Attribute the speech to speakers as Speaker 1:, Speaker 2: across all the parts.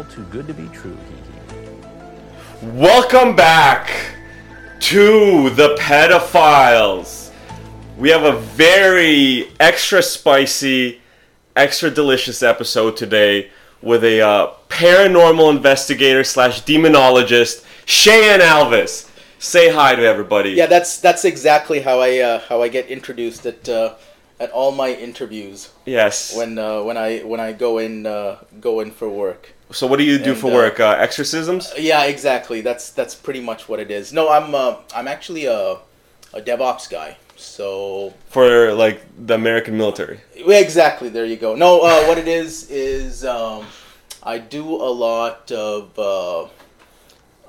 Speaker 1: all too good to be true. Hee hee.
Speaker 2: Welcome back to the pedophiles. We have a very extra spicy, extra delicious episode today with a uh, paranormal investigator slash demonologist, Cheyenne Alvis. Say hi to everybody.
Speaker 3: Yeah, that's that's exactly how I uh, how I get introduced at uh, at all my interviews
Speaker 2: Yes.
Speaker 3: when uh, when I when I go in uh, go in for work.
Speaker 2: So what do you do
Speaker 3: And,
Speaker 2: for
Speaker 3: uh,
Speaker 2: work? Uh, exorcisms?
Speaker 3: Yeah, exactly. That's that's pretty much what it is. No, I'm uh, I'm actually a a DevOps guy. So
Speaker 2: For like the American military.
Speaker 3: exactly. There you go. No, uh, what it is is um, I do a lot of uh,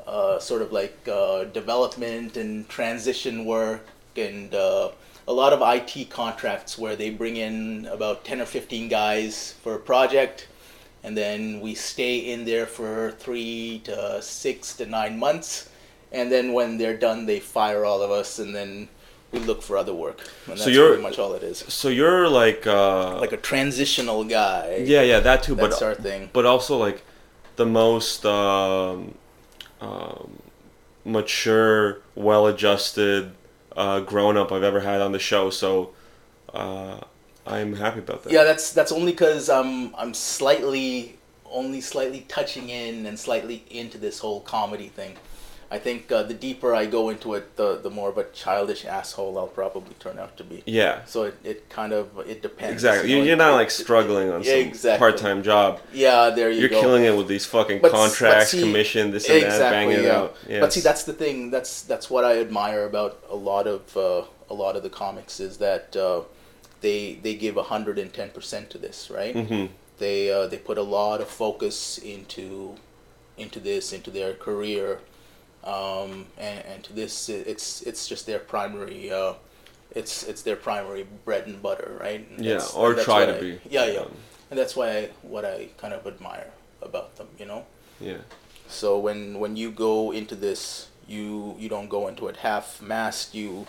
Speaker 3: uh, sort of like uh, development and transition work and uh, a lot of IT contracts where they bring in about 10 or 15 guys for a project and then we stay in there for three to six to nine months. And then when they're done they fire all of us and then we look for other work. And that's
Speaker 2: So you're-
Speaker 3: pretty much all it is.
Speaker 2: So you're like uh
Speaker 3: like a transitional guy.
Speaker 2: Yeah, yeah, that too,
Speaker 3: that's
Speaker 2: but
Speaker 3: our thing.
Speaker 2: but also like the most um, um, mature, well-adjusted, uh, grown-up I've ever had on the show. So uh, I'm happy about that.
Speaker 3: Yeah, that's that's only because I'm I'm slightly only slightly touching in and slightly into this whole comedy thing. I think uh, the deeper I go into it, the the more of a childish asshole I'll probably turn out to be.
Speaker 2: Yeah,
Speaker 3: So it, it kind of it depends.
Speaker 2: exactly.
Speaker 3: you know,
Speaker 2: You're
Speaker 3: it-
Speaker 2: not like struggling on
Speaker 3: yeah,
Speaker 2: some
Speaker 3: exactly.
Speaker 2: part-time job.
Speaker 3: Yeah, there you go.
Speaker 2: You're killing it with these fucking
Speaker 3: But s- but
Speaker 2: contracts,
Speaker 3: see-
Speaker 2: commission, this and that, banging it
Speaker 3: yeah.
Speaker 2: out. Yes.
Speaker 3: But see, that's the thing. That's that's what I admire about a lot of uh, a lot of the comics is that uh, they they give hundred and ten percent to this, right?
Speaker 2: Mhm.
Speaker 3: They uh, they put a lot of focus into into this, into their career, um, and, and to this, it's it's just their primary. Uh, it's it's their primary bread and butter, right? And
Speaker 2: Yeah, or try to
Speaker 3: I-
Speaker 2: be.
Speaker 3: Yeah, yeah,
Speaker 2: Um,
Speaker 3: and that's why I, what I kind of admire about them, you know.
Speaker 2: yeah.
Speaker 3: So when when you go into this, you you don't go into it half-mast. You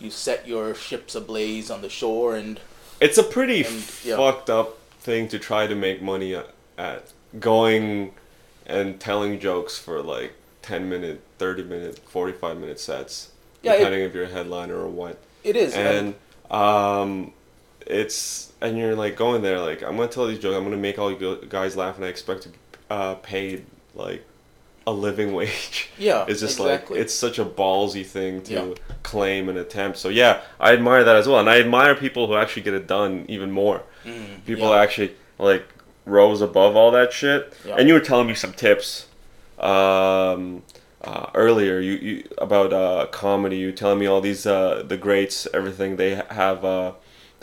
Speaker 3: you set your ships ablaze on the shore, and
Speaker 2: It's a pretty
Speaker 3: And, yeah.
Speaker 2: fucked up thing to try to make money at, going and telling jokes for like 10 minute, 30 minute, 45 minute sets,
Speaker 3: Yeah, it-
Speaker 2: depending if you're a headliner or what.
Speaker 3: it is.
Speaker 2: And um, it's, and you're like going there, like, I'm going to tell these jokes, I'm going to make all you guys laugh, and I expect to uh, paid like a living wage.
Speaker 3: Yeah,
Speaker 2: it's just
Speaker 3: exactly.
Speaker 2: like it's such a ballsy thing to
Speaker 3: Yeah.
Speaker 2: claim and attempt. So yeah, I admire that as well, and I admire people who actually get it done even more.
Speaker 3: Mm,
Speaker 2: People
Speaker 3: yeah.
Speaker 2: actually like rose above all that shit.
Speaker 3: Yeah.
Speaker 2: And you were telling me some tips um, uh, earlier. You, you about uh, comedy. You were telling me all these uh, the greats, everything they have.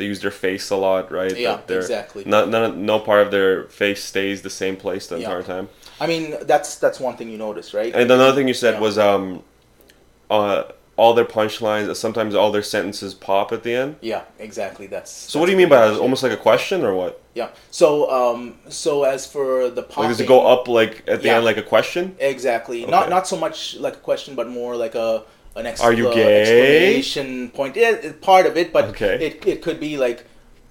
Speaker 2: They use their face a lot, right?
Speaker 3: Yeah, exactly.
Speaker 2: Not, none, no part of their face stays the same place the
Speaker 3: Yeah.
Speaker 2: entire time.
Speaker 3: I mean, that's that's one thing you notice, right?
Speaker 2: And another thing you said
Speaker 3: Yeah.
Speaker 2: was um, uh, all their punchlines. Sometimes all their sentences pop at the end.
Speaker 3: Yeah, exactly. That's.
Speaker 2: So what do you mean by that? Almost like a question or what?
Speaker 3: Yeah. So um, so as for the popping,
Speaker 2: Like does it go up like at the
Speaker 3: Yeah.
Speaker 2: end like a question?
Speaker 3: Exactly. Not not so much like a question, but more like a an ex-
Speaker 2: Are you
Speaker 3: uh,
Speaker 2: gay?
Speaker 3: exclamation point. Yeah, it- part of it, but
Speaker 2: Okay.
Speaker 3: it, it could be like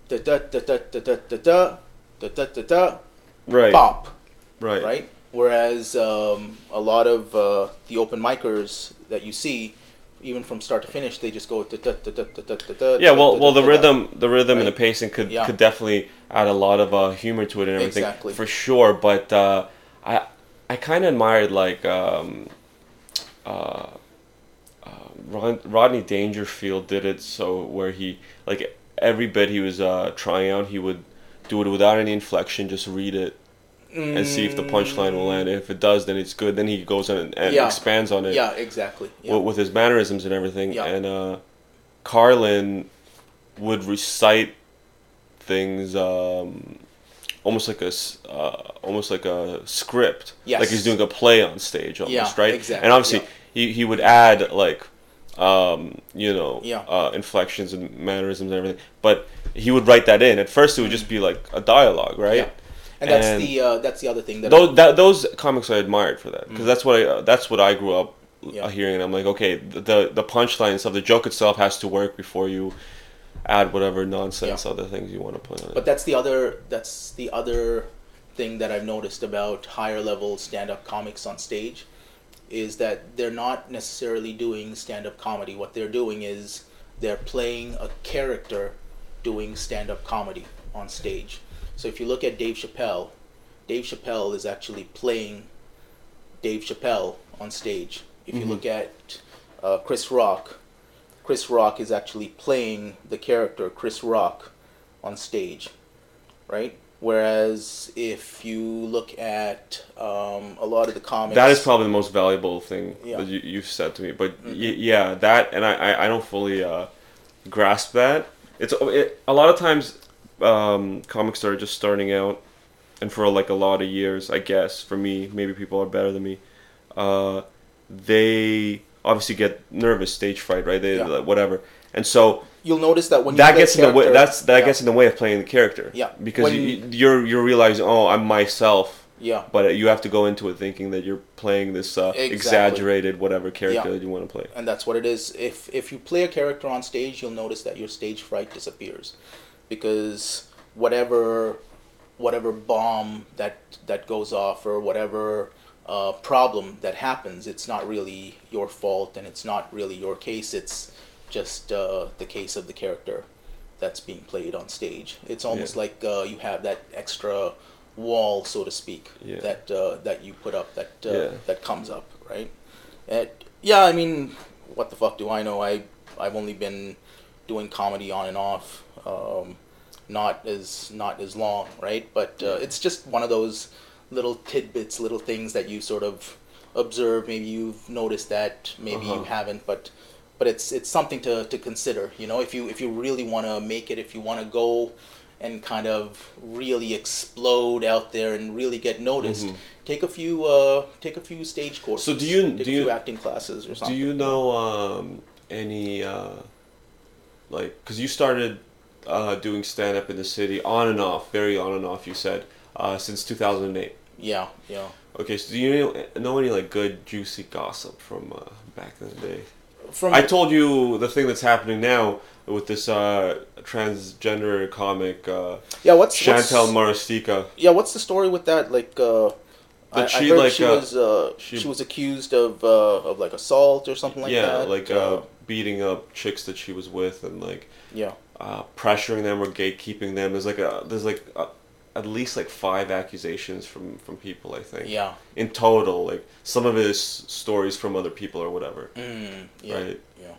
Speaker 3: da da da da da da da da da da da
Speaker 2: Right.
Speaker 3: pop,
Speaker 2: Right.
Speaker 3: right? Whereas um, a lot of uh, the open micers that you see, even from start to finish, they just go da da da da da da da da.
Speaker 2: Yeah. Well, well, the rhythm, the rhythm, and the pacing could could definitely add a lot of uh, humor to it and everything
Speaker 3: Exactly.
Speaker 2: for sure. But uh, I I kind of admired like um, uh, uh, Rod, Rodney Dangerfield did it so where he like every bit he was uh, trying out he would do it without any inflection, just read it and see if the punchline will land. If it does, then it's good. Then he goes on and, and
Speaker 3: Yeah.
Speaker 2: expands on it
Speaker 3: Yeah, exactly. Yeah.
Speaker 2: with, with his mannerisms and everything.
Speaker 3: Yeah.
Speaker 2: And uh, Carlin would recite things um, almost like a uh, almost like a script,
Speaker 3: Yes.
Speaker 2: like he's doing a play on stage, almost
Speaker 3: Yeah,
Speaker 2: right.
Speaker 3: exactly,
Speaker 2: And obviously, he he would add like. Um, you know,
Speaker 3: Yeah.
Speaker 2: uh, inflections and mannerisms and everything, but he would write that in. At first, it would just be like a dialogue, right?
Speaker 3: Yeah. And that's
Speaker 2: And-
Speaker 3: the uh, that's the other thing that
Speaker 2: those that, those comics I admired for that because that's what I uh, that's what I grew up.
Speaker 3: Yeah.
Speaker 2: uh, hearing. And I'm like, okay, the the, punchline and stuff, the joke itself has to work before you add whatever nonsense
Speaker 3: Yeah.
Speaker 2: other things you want to put on it.
Speaker 3: But that's the other that's the other thing that I've noticed about higher level stand up comics on stage is that they're not necessarily doing stand up comedy. What they're doing is they're playing a character doing stand up comedy on stage. So if you look at Dave Chappelle, Dave Chappelle is actually playing Dave Chappelle on stage. If you look at uh, Chris Rock, Chris Rock is actually playing the character Chris Rock on stage, right? Whereas if you look at um, a lot of the comics,
Speaker 2: That is probably the most valuable thing
Speaker 3: Yeah.
Speaker 2: that you, you've said to me. But y- yeah, that and I, I, I don't fully uh, grasp that. It's it, a lot of times um, comics that are just starting out, and for like a lot of years, I guess for me, maybe people are better than me. Uh, they obviously get nervous, stage fright, right? They
Speaker 3: Yeah.
Speaker 2: like, whatever, and so
Speaker 3: you'll notice that when you
Speaker 2: that
Speaker 3: play
Speaker 2: gets in the way. That's that
Speaker 3: yeah,
Speaker 2: gets in the way of playing the character.
Speaker 3: Yeah.
Speaker 2: because
Speaker 3: When-
Speaker 2: you, you're you're realizing, oh, I'm myself
Speaker 3: yeah,
Speaker 2: but you have to go into it thinking that you're playing this uh,
Speaker 3: Exactly.
Speaker 2: exaggerated whatever character
Speaker 3: Yeah.
Speaker 2: that you want to play.
Speaker 3: and that's what it is. If if you play a character on stage, you'll notice that your stage fright disappears, because whatever whatever bomb that that goes off or whatever uh, problem that happens, it's not really your fault and it's not really your case. It's just uh, the case of the character that's being played on stage. It's almost
Speaker 2: Yeah.
Speaker 3: like uh, you have that extra wall, so to speak,
Speaker 2: Yeah.
Speaker 3: that uh, that you put up that uh,
Speaker 2: Yeah.
Speaker 3: that comes up, right? And, yeah, I mean, what the fuck do I know? I I've only been doing comedy on and off, um, not as not as long, right? But uh, it's just one of those little tidbits, little things that you sort of observe. Maybe you've noticed that, maybe you
Speaker 2: Uh-huh.
Speaker 3: haven't, but but it's it's something to, to consider. You know, if you if you really want to make it, if you want to go and kind of really explode out there and really get noticed, take a few uh, take a few stage courses.
Speaker 2: Mm-hmm. So do you-
Speaker 3: take
Speaker 2: do
Speaker 3: a
Speaker 2: you-
Speaker 3: acting classes or something?
Speaker 2: Do you know um, any uh, like because you started uh, doing stand up in the city on and off, very on and off. You said uh, since two thousand and eight.
Speaker 3: Yeah, yeah.
Speaker 2: Okay, so do you know any like good juicy gossip from uh, back in the day?
Speaker 3: From
Speaker 2: I told you the thing that's happening now with this uh, transgender comic uh,
Speaker 3: yeah, what's
Speaker 2: Chantel
Speaker 3: what's. Yeah, what's the story with that? Like, uh, I, I
Speaker 2: she,
Speaker 3: heard
Speaker 2: like,
Speaker 3: she
Speaker 2: uh,
Speaker 3: was uh,
Speaker 2: she-
Speaker 3: she, was accused of uh, of like assault or something like
Speaker 2: yeah,
Speaker 3: that.
Speaker 2: Yeah, like uh, beating up chicks that she was with and like
Speaker 3: yeah,
Speaker 2: uh, pressuring them or gatekeeping them. There's like a there's like a, at least like five accusations from from people. I think.
Speaker 3: yeah,
Speaker 2: In total, like some of it is stories from other people or whatever.
Speaker 3: mm, yeah,
Speaker 2: Right.
Speaker 3: yeah,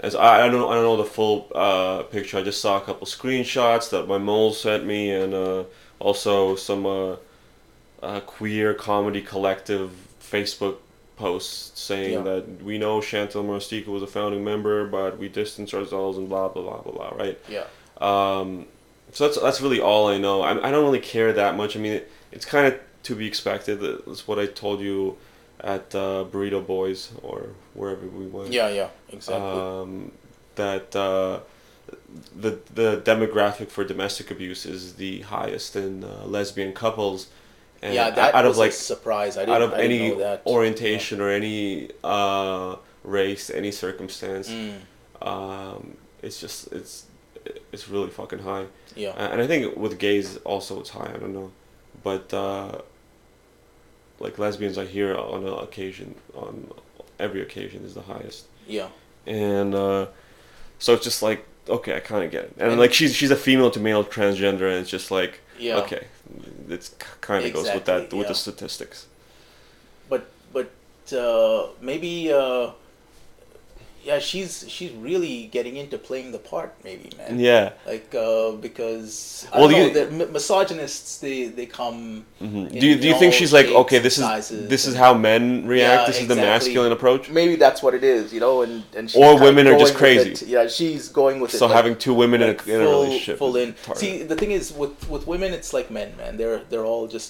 Speaker 2: As I, I don't I don't know the full uh, picture. I just saw a couple screenshots that my mole sent me, and uh, also some uh, uh, queer comedy collective Facebook posts saying
Speaker 3: Yeah.
Speaker 2: that we know Chantal Marostica was a founding member, but we distance ourselves and blah blah blah blah blah. Right.
Speaker 3: yeah,
Speaker 2: Um, so that's that's really all I know. I, I don't really care that much. I mean, it, it's kind of to be expected. That's what I told you at uh, Burrito Boys or wherever we went.
Speaker 3: yeah, yeah, exactly.
Speaker 2: Um, that uh, the the demographic for domestic abuse is the highest in uh, lesbian couples. And
Speaker 3: yeah, that
Speaker 2: out
Speaker 3: was
Speaker 2: of like
Speaker 3: surprise. I didn't, know.
Speaker 2: out of
Speaker 3: didn't
Speaker 2: any orientation or any uh, race, any circumstance,
Speaker 3: Mm,
Speaker 2: um, it's just it's it's really fucking high.
Speaker 3: yeah,
Speaker 2: Uh, and I think with gays also it's high. I don't know, but uh, like lesbians, I hear on a occasion on every occasion is the highest,
Speaker 3: yeah,
Speaker 2: and uh, so it's just like okay, I kind of get it. And,
Speaker 3: And-
Speaker 2: like she's she's a female to male transgender, and it's just like
Speaker 3: yeah.
Speaker 2: okay, it's kind of goes with that
Speaker 3: Exactly,
Speaker 2: with the statistics.
Speaker 3: But but uh, maybe uh, yeah, she's she's really getting into playing the part. Maybe man.
Speaker 2: Yeah.
Speaker 3: Like uh, because I
Speaker 2: Well,
Speaker 3: know, the misogynists they they come.
Speaker 2: hmm
Speaker 3: in
Speaker 2: Do you do you think she's like okay? This is this is how men react.
Speaker 3: Yeah,
Speaker 2: this is the masculine approach.
Speaker 3: Maybe that's what it is, you know, and and she's
Speaker 2: Or women are just crazy.
Speaker 3: Yeah, she's going with it.
Speaker 2: So
Speaker 3: like-
Speaker 2: having two women in,
Speaker 3: like
Speaker 2: a, in a relationship.
Speaker 3: full in. See, the thing is with with women, it's like men, man. They're they're all just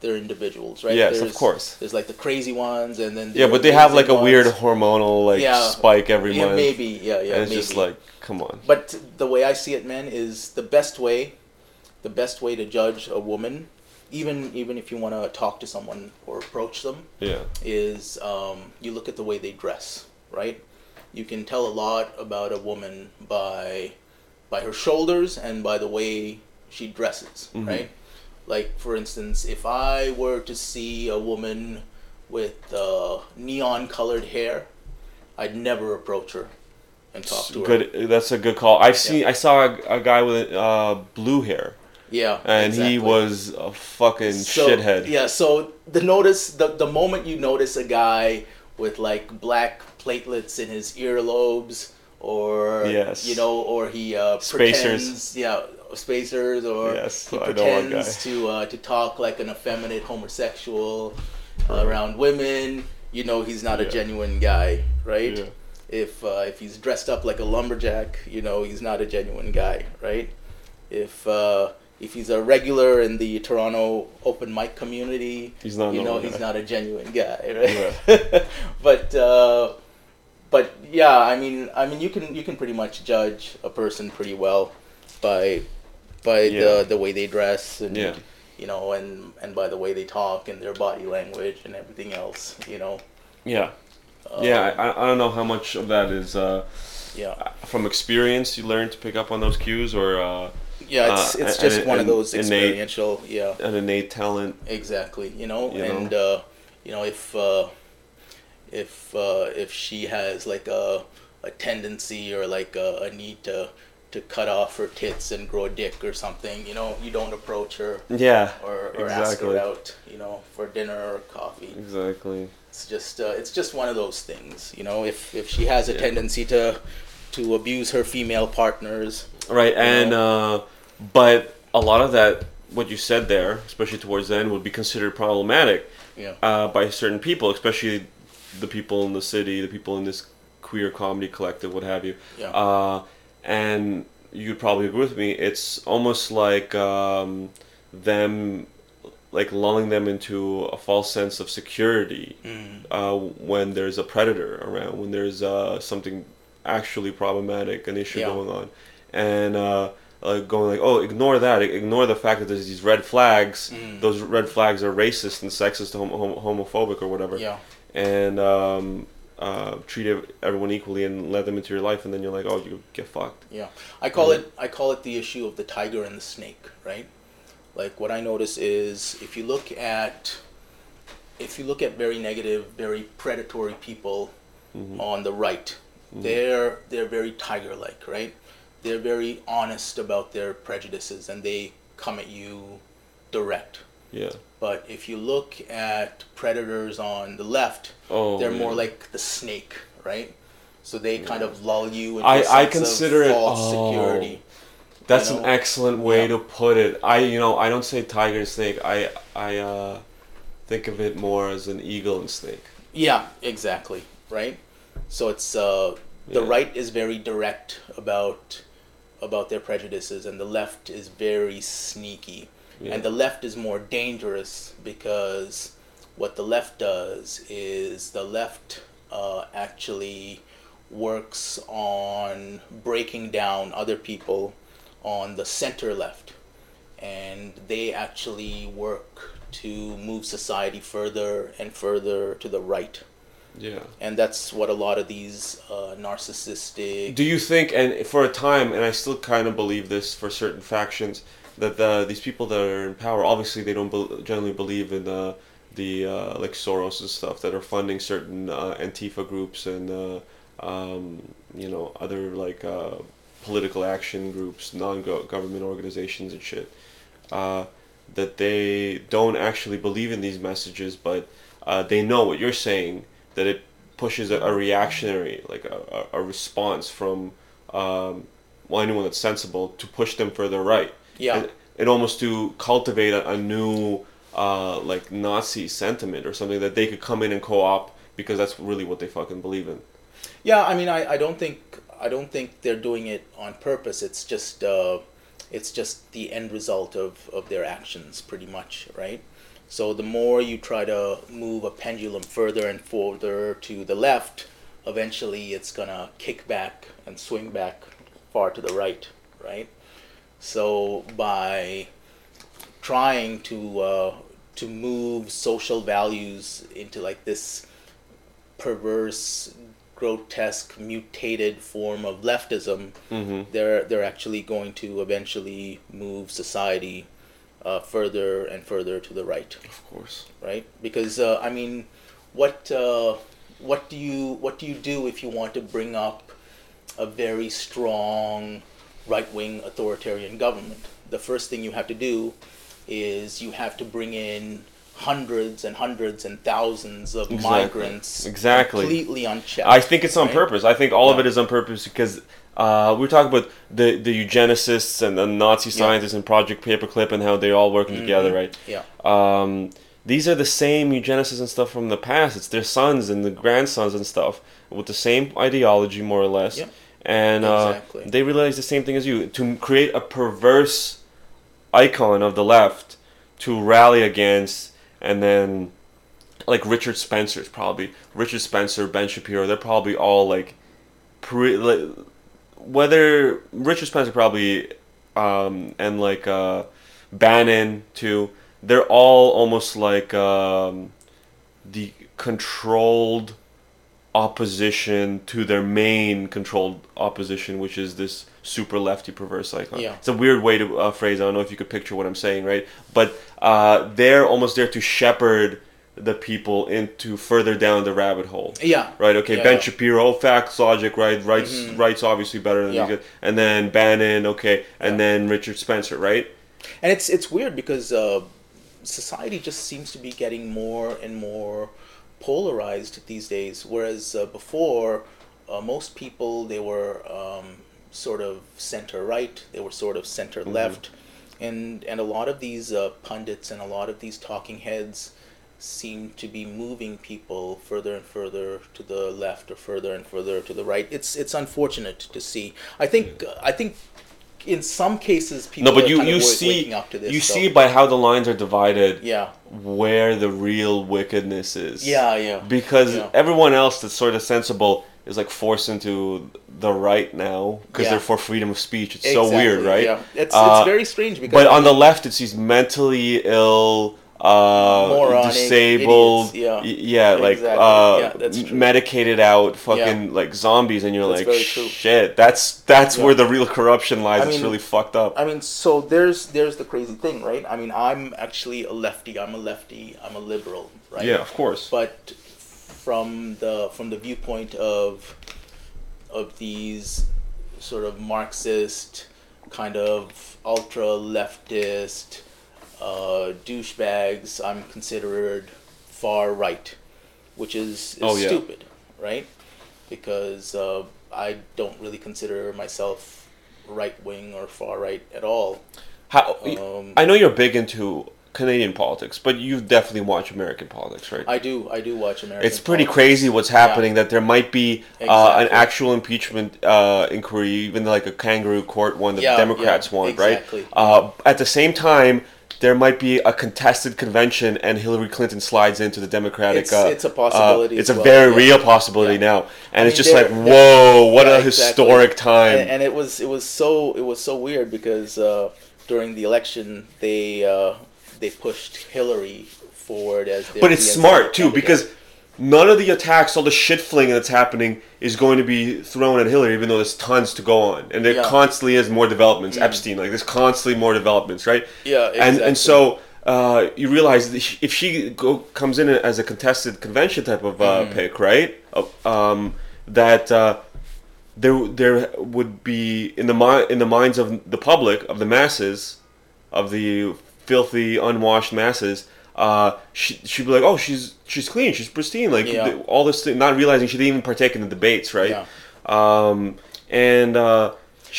Speaker 3: they're individuals, right?
Speaker 2: Yes, of course.
Speaker 3: There's like the crazy ones, and then
Speaker 2: Yeah, but they have like a weird hormonal like
Speaker 3: Yeah.
Speaker 2: spike every
Speaker 3: yeah,
Speaker 2: month.
Speaker 3: maybe, yeah, yeah,
Speaker 2: and it's
Speaker 3: maybe.
Speaker 2: just like, come on.
Speaker 3: But the way I see it, man, is the best way, the best way to judge a woman, even even if you want to talk to someone or approach them,
Speaker 2: Yeah.
Speaker 3: is um, you look at the way they dress, right? You can tell a lot about a woman by by her shoulders and by the way she dresses,
Speaker 2: Mhm.
Speaker 3: right? Like for instance, if I were to see a woman with uh, neon colored hair, I'd never approach her and talk to her.
Speaker 2: Good. That's a good call. I've seen. I saw a, a guy with uh, blue hair,
Speaker 3: Yeah,
Speaker 2: and he was a fucking
Speaker 3: So-
Speaker 2: shithead.
Speaker 3: Yeah, so the notice the the moment you notice a guy with like black platelets in his earlobes, or
Speaker 2: Yes.
Speaker 3: you know, or he uh,
Speaker 2: Spacers.
Speaker 3: pretends, yeah, spacers, or
Speaker 2: Yes,
Speaker 3: he
Speaker 2: I know one
Speaker 3: pretends to uh, to talk like an effeminate homosexual around women. You know, he's not a genuine guy, right?
Speaker 2: Yeah.
Speaker 3: If uh, if he's dressed up like a lumberjack, you know, he's not a genuine guy, right? If uh, if he's a regular in the Toronto open mic community,
Speaker 2: He's not
Speaker 3: you know, he's
Speaker 2: guy.
Speaker 3: not a genuine guy, right? but uh, but yeah, I mean, I mean, you can you can pretty much judge a person pretty well by by
Speaker 2: Yeah.
Speaker 3: the the way they dress and
Speaker 2: Yeah.
Speaker 3: you know and and by the way they talk and their body language and everything else, you know.
Speaker 2: Yeah.
Speaker 3: Uh,
Speaker 2: Yeah. I, I don't know how much of that is uh,
Speaker 3: yeah.
Speaker 2: from experience you learn to pick up on those cues, or uh,
Speaker 3: Yeah, it's
Speaker 2: Uh,
Speaker 3: it's just
Speaker 2: and-
Speaker 3: one of
Speaker 2: and
Speaker 3: those
Speaker 2: innate-
Speaker 3: experiential, yeah.
Speaker 2: an innate talent.
Speaker 3: Exactly, you know,
Speaker 2: You know?
Speaker 3: uh, you know if uh, if uh, if she has like a a tendency or like a, a need to to cut off her tits and grow a dick or something, you know, you don't approach her
Speaker 2: Yeah.
Speaker 3: or, or ask her out, you know, for dinner or coffee.
Speaker 2: Exactly.
Speaker 3: It's just uh, it's just one of those things, you know. If if she has a
Speaker 2: Yeah.
Speaker 3: tendency to to abuse her female partners,
Speaker 2: Right, and uh, but a lot of that, what you said there, especially towards the end, would be considered problematic
Speaker 3: yeah,
Speaker 2: uh, by certain people, especially the people in the city, the people in this queer comedy collective, what have you.
Speaker 3: Yeah.
Speaker 2: Uh, and you'd probably agree with me. It's almost like um, them, like lulling them into a false sense of security
Speaker 3: Mm.
Speaker 2: uh, when there's a predator around, when there's uh, something actually problematic, an issue
Speaker 3: Yeah.
Speaker 2: going on, and uh, uh, going like, oh, ignore that, ignore the fact that there's these red flags.
Speaker 3: Mm.
Speaker 2: Those red flags are racist and sexist, hom- hom- homophobic, or whatever.
Speaker 3: yeah,
Speaker 2: And um, uh, treat everyone equally and let them into your life, and then you're like, oh, you get fucked.
Speaker 3: Yeah, I call it I call it the issue of the tiger and the snake, right? Like what I notice is if you look at if you look at very negative, very predatory people on the right, they're they're very tiger-like, right? They're very honest about their prejudices and they come at you direct.
Speaker 2: Yeah.
Speaker 3: But if you look at predators on the left,
Speaker 2: Oh,
Speaker 3: they're
Speaker 2: yeah.
Speaker 3: more like the snake, right? So they kind of lull you into
Speaker 2: I- I consider it-
Speaker 3: false
Speaker 2: oh.
Speaker 3: security.
Speaker 2: That's
Speaker 3: you
Speaker 2: an excellent way
Speaker 3: Yeah.
Speaker 2: to put it. I, you know, I don't say tiger and snake. I, I uh, think of it more as an eagle and snake.
Speaker 3: Yeah, exactly, right? So it's uh, the
Speaker 2: Yeah.
Speaker 3: right is very direct about about their prejudices, and the left is very sneaky.
Speaker 2: Yeah.
Speaker 3: And the left is more dangerous because what the left does is the left uh, actually works on breaking down other people on the center left. And they actually work to move society further and further to the right.
Speaker 2: Yeah.
Speaker 3: And that's what a lot of these uh, narcissistic.
Speaker 2: Do you think, and for a time, and I still kind of believe this for certain factions, that the, these people that are in power, obviously they don't bel generally believe in the, the uh, like Soros and stuff that are funding certain uh, Antifa groups and uh, um, you know other like uh, political action groups, non-government organizations and shit. Uh, that they don't actually believe in these messages, but uh, they know what you're saying. That it pushes a, a reactionary, like a, a response from um, well anyone that's sensible to push them further right.
Speaker 3: Yeah.
Speaker 2: And, and almost to cultivate a, a new uh, like Nazi sentiment or something that they could come in and co-opt because that's really what they fucking believe in.
Speaker 3: Yeah, I mean, I, I don't think I don't think they're doing it on purpose. It's just uh, it's just the end result of, of their actions, pretty much, right? So the more you try to move a pendulum further and further to the left, eventually it's gonna kick back and swing back far to the right, right? So by trying to uh, to move social values into like this perverse, grotesque, mutated form of leftism,
Speaker 2: Mm-hmm.
Speaker 3: they're they're actually going to eventually move society uh, further and further to the right,
Speaker 2: Of course.
Speaker 3: right? Because uh, I mean, what uh, what do you what do you do if you want to bring up a very strong right wing authoritarian government? The first thing you have to do is you have to bring in hundreds and hundreds and thousands of
Speaker 2: Exactly.
Speaker 3: migrants
Speaker 2: Exactly.
Speaker 3: completely unchecked.
Speaker 2: I think it's on
Speaker 3: right?
Speaker 2: purpose. I think all of it is on purpose because uh, we were talking about the, the eugenicists and the Nazi scientists and Project Paperclip and how they're all working together, right?
Speaker 3: Yeah.
Speaker 2: Um, these are the same eugenicists and stuff from the past. It's their sons and the grandsons and stuff with the same ideology, more or less.
Speaker 3: Yeah.
Speaker 2: And uh,
Speaker 3: Exactly.
Speaker 2: they realize the same thing as you to create a perverse icon of the left to rally against, and then like Richard Spencer's probably Richard Spencer, Ben Shapiro. They're probably all like, pre, like whether Richard Spencer probably um, and like uh, Bannon too. They're all almost like um, the controlled opposition to their main controlled opposition, which is this super lefty perverse icon.
Speaker 3: Yeah.
Speaker 2: It's a weird way to uh, phrase. I don't know if you could picture what I'm saying, right? But uh, they're almost there to shepherd the people into further down the rabbit hole.
Speaker 3: Yeah.
Speaker 2: Right. Okay.
Speaker 3: Yeah,
Speaker 2: ben
Speaker 3: yeah.
Speaker 2: Shapiro, facts, logic, right? Rights,
Speaker 3: Mhm.
Speaker 2: rights, obviously better than
Speaker 3: Yeah.
Speaker 2: these. And then Bannon, okay, and then Richard Spencer, right?
Speaker 3: And it's it's weird because uh, society just seems to be getting more and more polarized these days. Whereas uh, before, uh, most people they were um, sort of center right, they were sort of center left, and and a lot of these uh, pundits and a lot of these talking heads seem to be moving people further and further to the left or further and further to the right. It's it's unfortunate to see. I think I think in some cases people
Speaker 2: No, but
Speaker 3: are
Speaker 2: you you see
Speaker 3: waking up to this.
Speaker 2: you
Speaker 3: so-
Speaker 2: see by how the lines are divided
Speaker 3: yeah
Speaker 2: where the real wickedness is.
Speaker 3: yeah yeah
Speaker 2: Because
Speaker 3: Yeah.
Speaker 2: everyone else that's sort of sensible is like forced into the right now because
Speaker 3: Yeah.
Speaker 2: they're for freedom of speech. It's so weird, right?
Speaker 3: Yeah, it's
Speaker 2: Uh,
Speaker 3: it's very strange because
Speaker 2: But on the left, it's these mentally ill, uh,
Speaker 3: Moronic
Speaker 2: disabled,
Speaker 3: idiots, yeah.
Speaker 2: yeah, like
Speaker 3: Exactly,
Speaker 2: uh,
Speaker 3: yeah, that's
Speaker 2: m-
Speaker 3: true.
Speaker 2: medicated out, fucking like zombies, and you're
Speaker 3: That's
Speaker 2: like, shit, that's that's
Speaker 3: Yeah.
Speaker 2: where the real corruption lies.
Speaker 3: I
Speaker 2: it's really fucked up.
Speaker 3: I mean, so there's there's the crazy thing, right? I mean, I'm actually a lefty. I'm a lefty. I'm a liberal, right?
Speaker 2: yeah, of course.
Speaker 3: But from the from the viewpoint of of these sort of Marxist kind of ultra leftist uh, douchebags, I'm considered far right, which is, is
Speaker 2: Oh, yeah.
Speaker 3: stupid, right? Because uh, I don't really consider myself right wing or far right at all.
Speaker 2: How,
Speaker 3: Um,
Speaker 2: I know you're big into Canadian politics, but you definitely watch American politics, right?
Speaker 3: I do I do watch American.
Speaker 2: it's pretty
Speaker 3: politics.
Speaker 2: crazy what's happening. That there might be uh, an actual impeachment uh, inquiry, even like a kangaroo court one that
Speaker 3: Yeah,
Speaker 2: the Democrats
Speaker 3: yeah,
Speaker 2: want,
Speaker 3: exactly.
Speaker 2: right? Uh, at the same time, there might be a contested convention, and Hillary Clinton slides into the Democratic.
Speaker 3: It's-
Speaker 2: uh,
Speaker 3: it's a possibility
Speaker 2: uh, it's a
Speaker 3: well,
Speaker 2: very
Speaker 3: yeah.
Speaker 2: real possibility
Speaker 3: Yeah.
Speaker 2: now, and
Speaker 3: I
Speaker 2: it's
Speaker 3: mean,
Speaker 2: just like, whoa, what
Speaker 3: Yeah,
Speaker 2: a
Speaker 3: exactly.
Speaker 2: historic time!
Speaker 3: and, and it was it was so it was so weird because uh, during the election they uh, they pushed Hillary forward as
Speaker 2: but it's smart too because none of the attacks, all the shit flinging that's happening, is going to be thrown at Hillary, even though there's tons to go on, and there
Speaker 3: Yeah. Mm.
Speaker 2: constantly is more developments. Epstein, like there's constantly more developments, right?
Speaker 3: Yeah,
Speaker 2: And
Speaker 3: exactly.
Speaker 2: and and so. Uh, you realize if she go, comes in as a contested convention type of uh,
Speaker 3: Mm.
Speaker 2: pick, right? Uh, um, that uh, there there would be in the mi- in the minds of the public of the masses of the filthy unwashed masses uh she, she'd be like oh she's she's clean she's pristine like
Speaker 3: Yeah.
Speaker 2: th- all this thing, not realizing she didn't even partake in the debates right
Speaker 3: Yeah.
Speaker 2: um and uh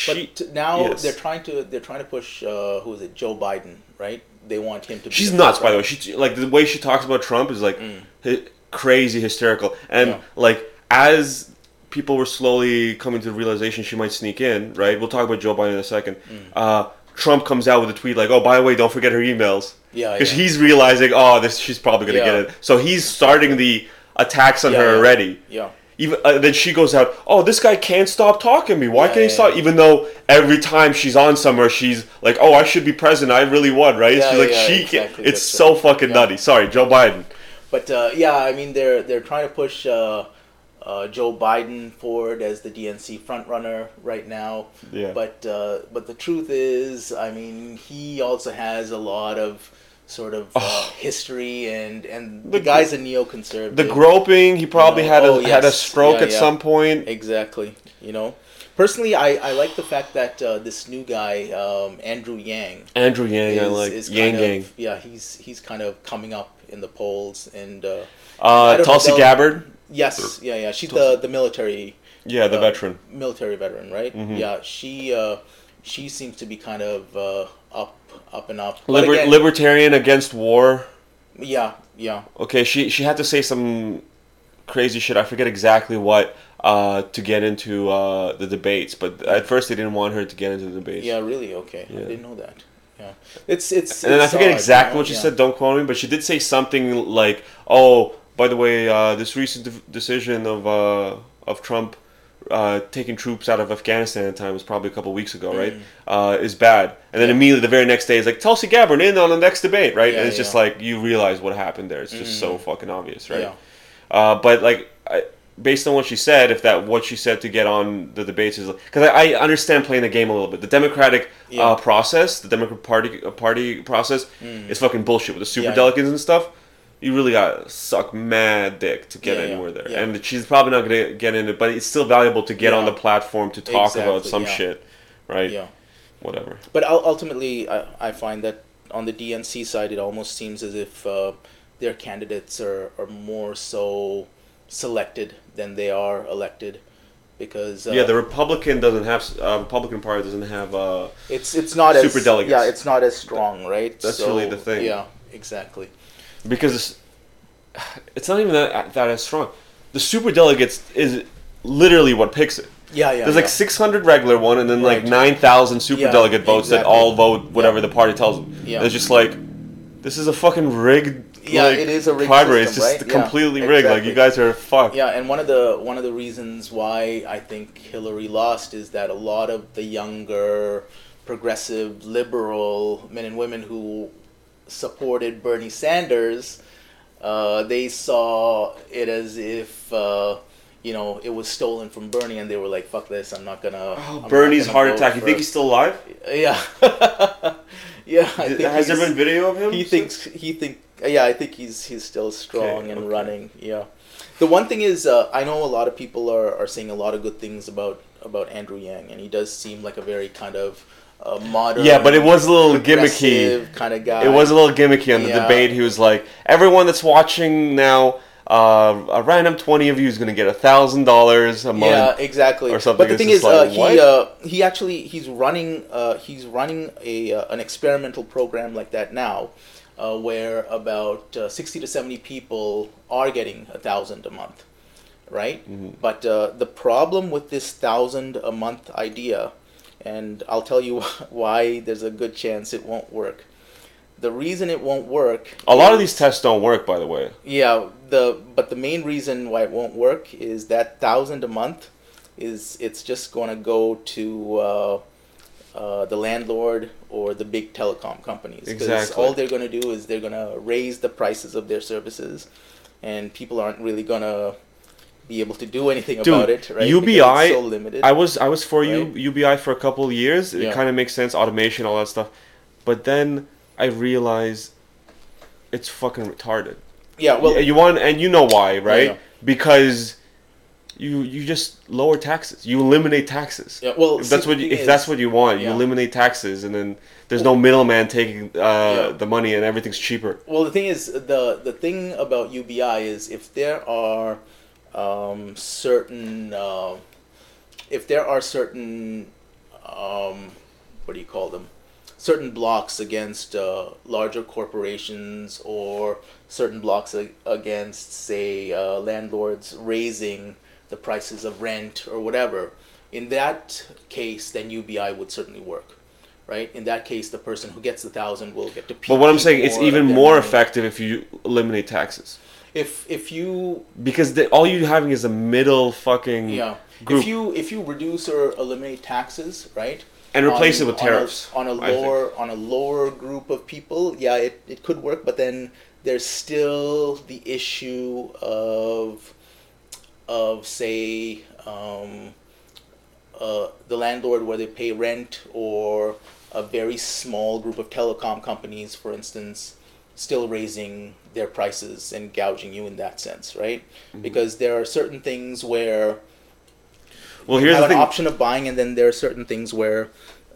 Speaker 3: But
Speaker 2: she
Speaker 3: t- now
Speaker 2: yes.
Speaker 3: they're trying to they're trying to push uh, who is it Joe Biden right? They want him to. Be
Speaker 2: she's nuts by the way she like the way she talks about trump is like hy- crazy hysterical and
Speaker 3: Mm. Yeah.
Speaker 2: like as people were slowly coming to the realization she might sneak in right we'll talk about joe biden in a second
Speaker 3: Mm.
Speaker 2: uh trump comes out with a tweet like oh by the way don't forget her emails
Speaker 3: Yeah,
Speaker 2: because
Speaker 3: yeah.
Speaker 2: he's realizing oh this she's probably gonna
Speaker 3: Yeah.
Speaker 2: get it so he's starting the attacks on
Speaker 3: Yeah,
Speaker 2: her already
Speaker 3: Yeah.
Speaker 2: even uh, then she goes out. Oh, this guy can't stop talking to me. Why can't he stop? Even though every time she's on somewhere, she's like, "Oh, I should be president. I really won, right?"
Speaker 3: Yeah,
Speaker 2: she's like,
Speaker 3: yeah,
Speaker 2: "She
Speaker 3: exactly,
Speaker 2: can." It's
Speaker 3: that's
Speaker 2: so
Speaker 3: right.
Speaker 2: fucking nutty. Sorry, Joe Biden.
Speaker 3: But uh, yeah, I mean they're they're trying to push uh, uh, Joe Biden forward as the DNC frontrunner right now.
Speaker 2: Yeah.
Speaker 3: But uh, but the truth is, I mean, he also has a lot of sort of uh, history and and the,
Speaker 2: The-
Speaker 3: guy's a neoconservative.
Speaker 2: The groping, he probably
Speaker 3: No.
Speaker 2: had a
Speaker 3: Oh,
Speaker 2: had a stroke
Speaker 3: Yeah,
Speaker 2: at
Speaker 3: yeah.
Speaker 2: some point.
Speaker 3: Exactly. You know, personally, I, I like the fact that uh, this new guy, um, Andrew Yang,
Speaker 2: Andrew Yang, I like
Speaker 3: is
Speaker 2: Yang
Speaker 3: kind
Speaker 2: Yang.
Speaker 3: yeah he's he's kind of coming up in the polls and uh,
Speaker 2: Uh, Tulsi Gabbard,
Speaker 3: yes yeah yeah she's the the military
Speaker 2: yeah, the
Speaker 3: uh,
Speaker 2: veteran.
Speaker 3: military veteran right
Speaker 2: Mhm.
Speaker 3: yeah she uh, she seems to be kind of uh, up up and up
Speaker 2: Liber-
Speaker 3: again,
Speaker 2: libertarian against war.
Speaker 3: yeah yeah
Speaker 2: Okay, she she had to say some crazy shit. I forget exactly what uh, to get into uh, the debates, but at first they didn't want her to get into the debates.
Speaker 3: yeah really okay
Speaker 2: Yeah.
Speaker 3: I didn't know that yeah it's it's
Speaker 2: And then I forget
Speaker 3: odd,
Speaker 2: exactly
Speaker 3: you know?
Speaker 2: what she
Speaker 3: Yeah.
Speaker 2: said. Don't quote me, but she did say something like, "Oh, by the way, uh, this recent de- decision of uh, of Trump uh, taking troops out of Afghanistan at the time was probably a couple weeks ago, right? Uh, is bad." And then
Speaker 3: Mm. Yeah.
Speaker 2: immediately the very next day, it's like Tulsi Gabbard in on the next debate, right?
Speaker 3: Yeah,
Speaker 2: and it's just like you realize what happened there. It's just so fucking obvious, right?
Speaker 3: Yeah.
Speaker 2: Uh, but like, I, based on what she said, if that what she said to get on the debates is because I, I understand playing the game a little bit. The Democratic
Speaker 3: Yeah.
Speaker 2: uh, process, the Democratic Party uh, party process, is fucking bullshit with the super
Speaker 3: Mm. Yeah.
Speaker 2: delegates and stuff. You really gotta suck mad dick to get
Speaker 3: Yeah, yeah,
Speaker 2: anywhere there,
Speaker 3: yeah.
Speaker 2: and she's probably not gonna get in it. But it's still valuable to get on the platform to talk about some
Speaker 3: yeah.
Speaker 2: shit, right?
Speaker 3: yeah
Speaker 2: Whatever.
Speaker 3: But ultimately, I, I find that on the DNC side, it almost seems as if uh, their candidates are, are more so selected than they are elected, because uh,
Speaker 2: yeah, the Republican doesn't have uh, Republican Party doesn't have. Uh,
Speaker 3: it's it's not as
Speaker 2: super delegates.
Speaker 3: Yeah, it's not as strong, right?
Speaker 2: That's really the thing.
Speaker 3: Yeah, exactly.
Speaker 2: Because it's, it's not even that that as strong. The super delegates is literally what picks it.
Speaker 3: Yeah, yeah.
Speaker 2: There's like
Speaker 3: yeah.
Speaker 2: 600 regular one, and then like 9,000 super
Speaker 3: Yeah,
Speaker 2: delegate votes that all vote whatever
Speaker 3: Yeah.
Speaker 2: the party tells them.
Speaker 3: Yeah.
Speaker 2: And it's just like, this is a fucking rigged.
Speaker 3: Yeah,
Speaker 2: like,
Speaker 3: it is a rigged
Speaker 2: primary. It's
Speaker 3: system,
Speaker 2: just
Speaker 3: right?
Speaker 2: Completely rigged. Like you guys are fucked.
Speaker 3: Yeah, and one of the one of the reasons why I think Hillary lost is that a lot of the younger, progressive, liberal men and women who supported Bernie Sanders, uh, they saw it as if uh, you know it was stolen from Bernie, and they were like, "Fuck this! I'm not gonna." I'm
Speaker 2: Oh, Bernie's
Speaker 3: gonna
Speaker 2: heart attack. You think he's still alive?
Speaker 3: Yeah, yeah. I think
Speaker 2: Has there been video of him?
Speaker 3: he thinks he think yeah i think he's he's still strong
Speaker 2: Okay,
Speaker 3: and
Speaker 2: okay.
Speaker 3: running yeah the one thing is uh, i know a lot of people are, are saying a lot of good things about about andrew yang and he does seem like a very kind of uh, modern
Speaker 2: Yeah, but it was a little gimmicky.
Speaker 3: kind of guy
Speaker 2: It was a little gimmicky on the
Speaker 3: Yeah.
Speaker 2: debate. He was like, everyone that's watching now, uh, a random 20 of you is going to get a $1,000 a month.
Speaker 3: yeah exactly
Speaker 2: or something.
Speaker 3: but the
Speaker 2: It's
Speaker 3: thing is uh,
Speaker 2: like,
Speaker 3: he uh, he actually he's running uh, he's running a uh, an experimental program like that now uh, where about uh, 60 to 70 people are getting a thousand a month right
Speaker 2: Mm-hmm.
Speaker 3: but uh, the problem with this thousand a month idea and i'll tell you why there's a good chance it won't work the reason it won't work
Speaker 2: A lot of these tests don't work, by the way.
Speaker 3: yeah, the but the main reason why it won't work is that thousand a month is it's just going to go to uh, uh, the landlord or the big telecom companies.
Speaker 2: Exactly.
Speaker 3: all they're going to do is they're going to raise the prices of their services, and people aren't really going to be able to do anything
Speaker 2: Dude,
Speaker 3: about it. Right?
Speaker 2: UBI,
Speaker 3: so limited.
Speaker 2: I was I was for you
Speaker 3: Right?
Speaker 2: UBI for a couple of years. It
Speaker 3: Yeah.
Speaker 2: kind of makes sense, automation, all that stuff. But then I realized it's fucking retarded.
Speaker 3: yeah, well,
Speaker 2: you want, and you know why, right?
Speaker 3: yeah.
Speaker 2: Because you you just lower taxes. You eliminate taxes.
Speaker 3: yeah, well,
Speaker 2: If that's what you, if that's what you want,
Speaker 3: yeah.
Speaker 2: you eliminate taxes, and then there's no middleman taking uh,
Speaker 3: Yeah.
Speaker 2: the money, and everything's cheaper.
Speaker 3: Well, the thing is, the the thing about UBI is if there are um, certain uh, if there are certain um, what do you call them certain blocks against uh, larger corporations or certain blocks a- against say uh, landlords raising the prices of rent or whatever in that case then UBI would certainly work right in that case the person who gets the thousand will get to
Speaker 2: But what I'm saying, it's even more
Speaker 3: money.
Speaker 2: effective if you eliminate taxes.
Speaker 3: If if you
Speaker 2: Because the, all you're having is a middle fucking
Speaker 3: yeah
Speaker 2: group.
Speaker 3: if you if you reduce or eliminate taxes right
Speaker 2: And replace it with
Speaker 3: on a-
Speaker 2: tariffs,
Speaker 3: on a lower on a lower group of people yeah it, it could work but then there's still the issue of of say um, uh, the landlord where they pay rent or a very small group of telecom companies, for instance, still raising their prices and gouging you in that sense, right?
Speaker 2: Mm-hmm.
Speaker 3: Because there are certain things where
Speaker 2: Well,
Speaker 3: you
Speaker 2: here's
Speaker 3: have
Speaker 2: the
Speaker 3: an
Speaker 2: thing.
Speaker 3: option of buying, and then there are certain things where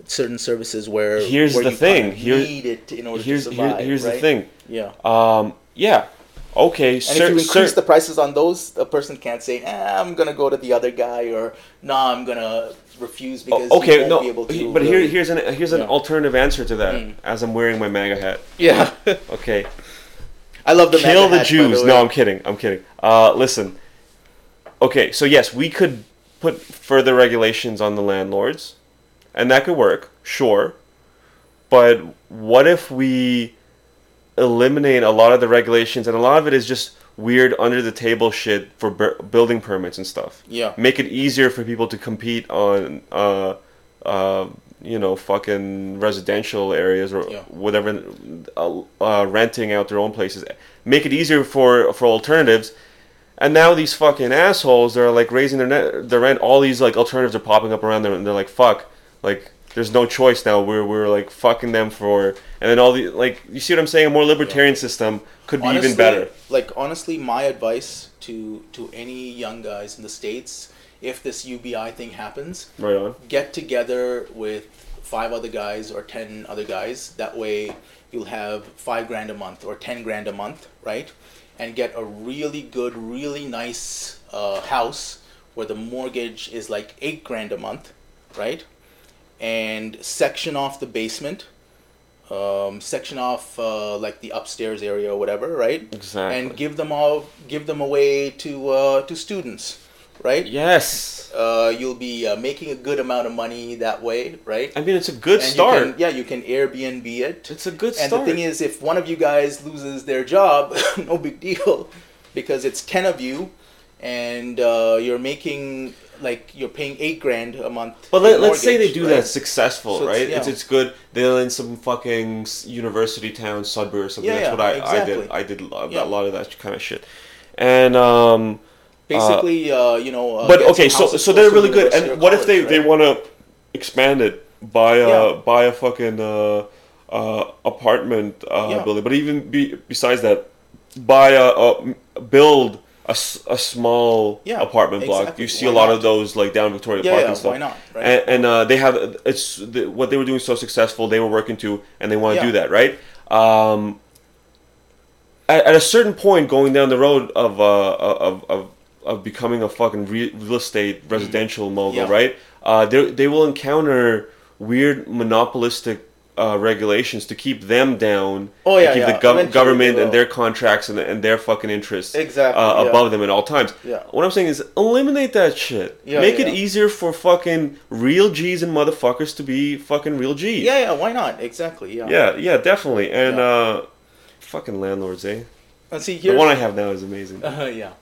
Speaker 3: certain services where
Speaker 2: Here's
Speaker 3: where
Speaker 2: the
Speaker 3: you
Speaker 2: thing.
Speaker 3: kind of
Speaker 2: Here-
Speaker 3: need it in order
Speaker 2: Here's
Speaker 3: to survive.
Speaker 2: here's the
Speaker 3: right?
Speaker 2: thing.
Speaker 3: Yeah.
Speaker 2: Um, yeah. Okay.
Speaker 3: And if you increase the prices on those, a person can't say, eh, "I'm gonna go to the other guy," or "Nah, I'm gonna refuse because
Speaker 2: Oh, okay, no,
Speaker 3: be able to."
Speaker 2: he- but here, here's an here's an alternative answer to that.
Speaker 3: Mm.
Speaker 2: As I'm wearing my MAGA hat.
Speaker 3: yeah,
Speaker 2: Okay,
Speaker 3: I love the
Speaker 2: kill
Speaker 3: MAGA
Speaker 2: the
Speaker 3: hat,
Speaker 2: Jews.
Speaker 3: way.
Speaker 2: no, I'm kidding. I'm kidding. Uh, listen. Okay, so yes, we could put further regulations on the landlords, and that could work, sure. But what if we eliminate a lot of the regulations, and a lot of it is just weird under the table shit for bur- building permits and stuff.
Speaker 3: Yeah.
Speaker 2: Make it easier for people to compete on, uh, uh, you know, fucking residential areas or
Speaker 3: Yeah.
Speaker 2: whatever, uh, uh, renting out their own places. Make it easier for for alternatives. And now these fucking assholes, they're like raising their net, their rent. All these like alternatives are popping up around them, and they're like, "Fuck!" Like, there's no choice now. We're we're like fucking them for, and then all the like, you see what I'm saying? A more libertarian system could be
Speaker 3: honestly,
Speaker 2: even better.
Speaker 3: Like honestly, my advice to to any young guys in the states, if this UBI thing happens,
Speaker 2: Right on.
Speaker 3: get together with five other guys or ten other guys. That way, you'll have five grand a month or ten grand a month, right? And get a really good, really nice uh, house where the mortgage is like eight grand a month, right? And section off the basement, um, section off uh, like the upstairs area or whatever, right?
Speaker 2: Exactly.
Speaker 3: And give them all, give them away to uh, to students, right?
Speaker 2: Yes.
Speaker 3: uh, you'll be uh, making a good amount of money that way, right?
Speaker 2: I mean, it's a good
Speaker 3: and
Speaker 2: start.
Speaker 3: You can, yeah, you can Airbnb it.
Speaker 2: It's a good start.
Speaker 3: and the thing is, if one of you guys loses their job, no big deal, because it's ten of you, and uh, you're making like you're paying eight grand a month.
Speaker 2: But let, let's say they do
Speaker 3: right?
Speaker 2: that successful,
Speaker 3: So
Speaker 2: right? It's,
Speaker 3: yeah.
Speaker 2: it's good. They're in some fucking university town, Sudbury or something.
Speaker 3: Yeah,
Speaker 2: That's
Speaker 3: yeah,
Speaker 2: what I,
Speaker 3: exactly.
Speaker 2: I did. I did a lot,
Speaker 3: Yeah.
Speaker 2: lot of that kind of shit. And um,
Speaker 3: Basically, uh, you know. Uh,
Speaker 2: but okay, so so they're really good. And what if they
Speaker 3: college,
Speaker 2: they want to expand it, buy a buy a fucking uh, uh, apartment uh, building? But even be, besides that, buy a, a build a, a small
Speaker 3: Yeah,
Speaker 2: apartment block.
Speaker 3: exactly.
Speaker 2: You see
Speaker 3: Why
Speaker 2: a lot
Speaker 3: not?
Speaker 2: of those like down Victoria
Speaker 3: Yeah,
Speaker 2: Park
Speaker 3: yeah,
Speaker 2: and stuff.
Speaker 3: why not, right?
Speaker 2: And, and uh, they have it's the, what they were doing so successful. They were working to, and they want to do that, right? Um, at, at a certain point, going down the road of uh, of, of of becoming a fucking real estate residential mogul,
Speaker 3: Mm-hmm. Yeah.
Speaker 2: right? Uh, they they will encounter weird monopolistic uh, regulations to keep them down.
Speaker 3: Oh,
Speaker 2: to
Speaker 3: yeah,
Speaker 2: keep
Speaker 3: yeah.
Speaker 2: the gov- government and their contracts and, and their fucking interests
Speaker 3: Exactly,
Speaker 2: uh,
Speaker 3: yeah.
Speaker 2: above them at all times.
Speaker 3: Yeah.
Speaker 2: What I'm saying is eliminate that shit.
Speaker 3: Yeah,
Speaker 2: Make it easier for fucking real G's and motherfuckers to be fucking real G's.
Speaker 3: Yeah, yeah. Why not? Exactly. Yeah.
Speaker 2: Yeah, yeah, definitely. And uh fucking landlords, eh?
Speaker 3: And see
Speaker 2: The one I have now is amazing.
Speaker 3: Uh, yeah.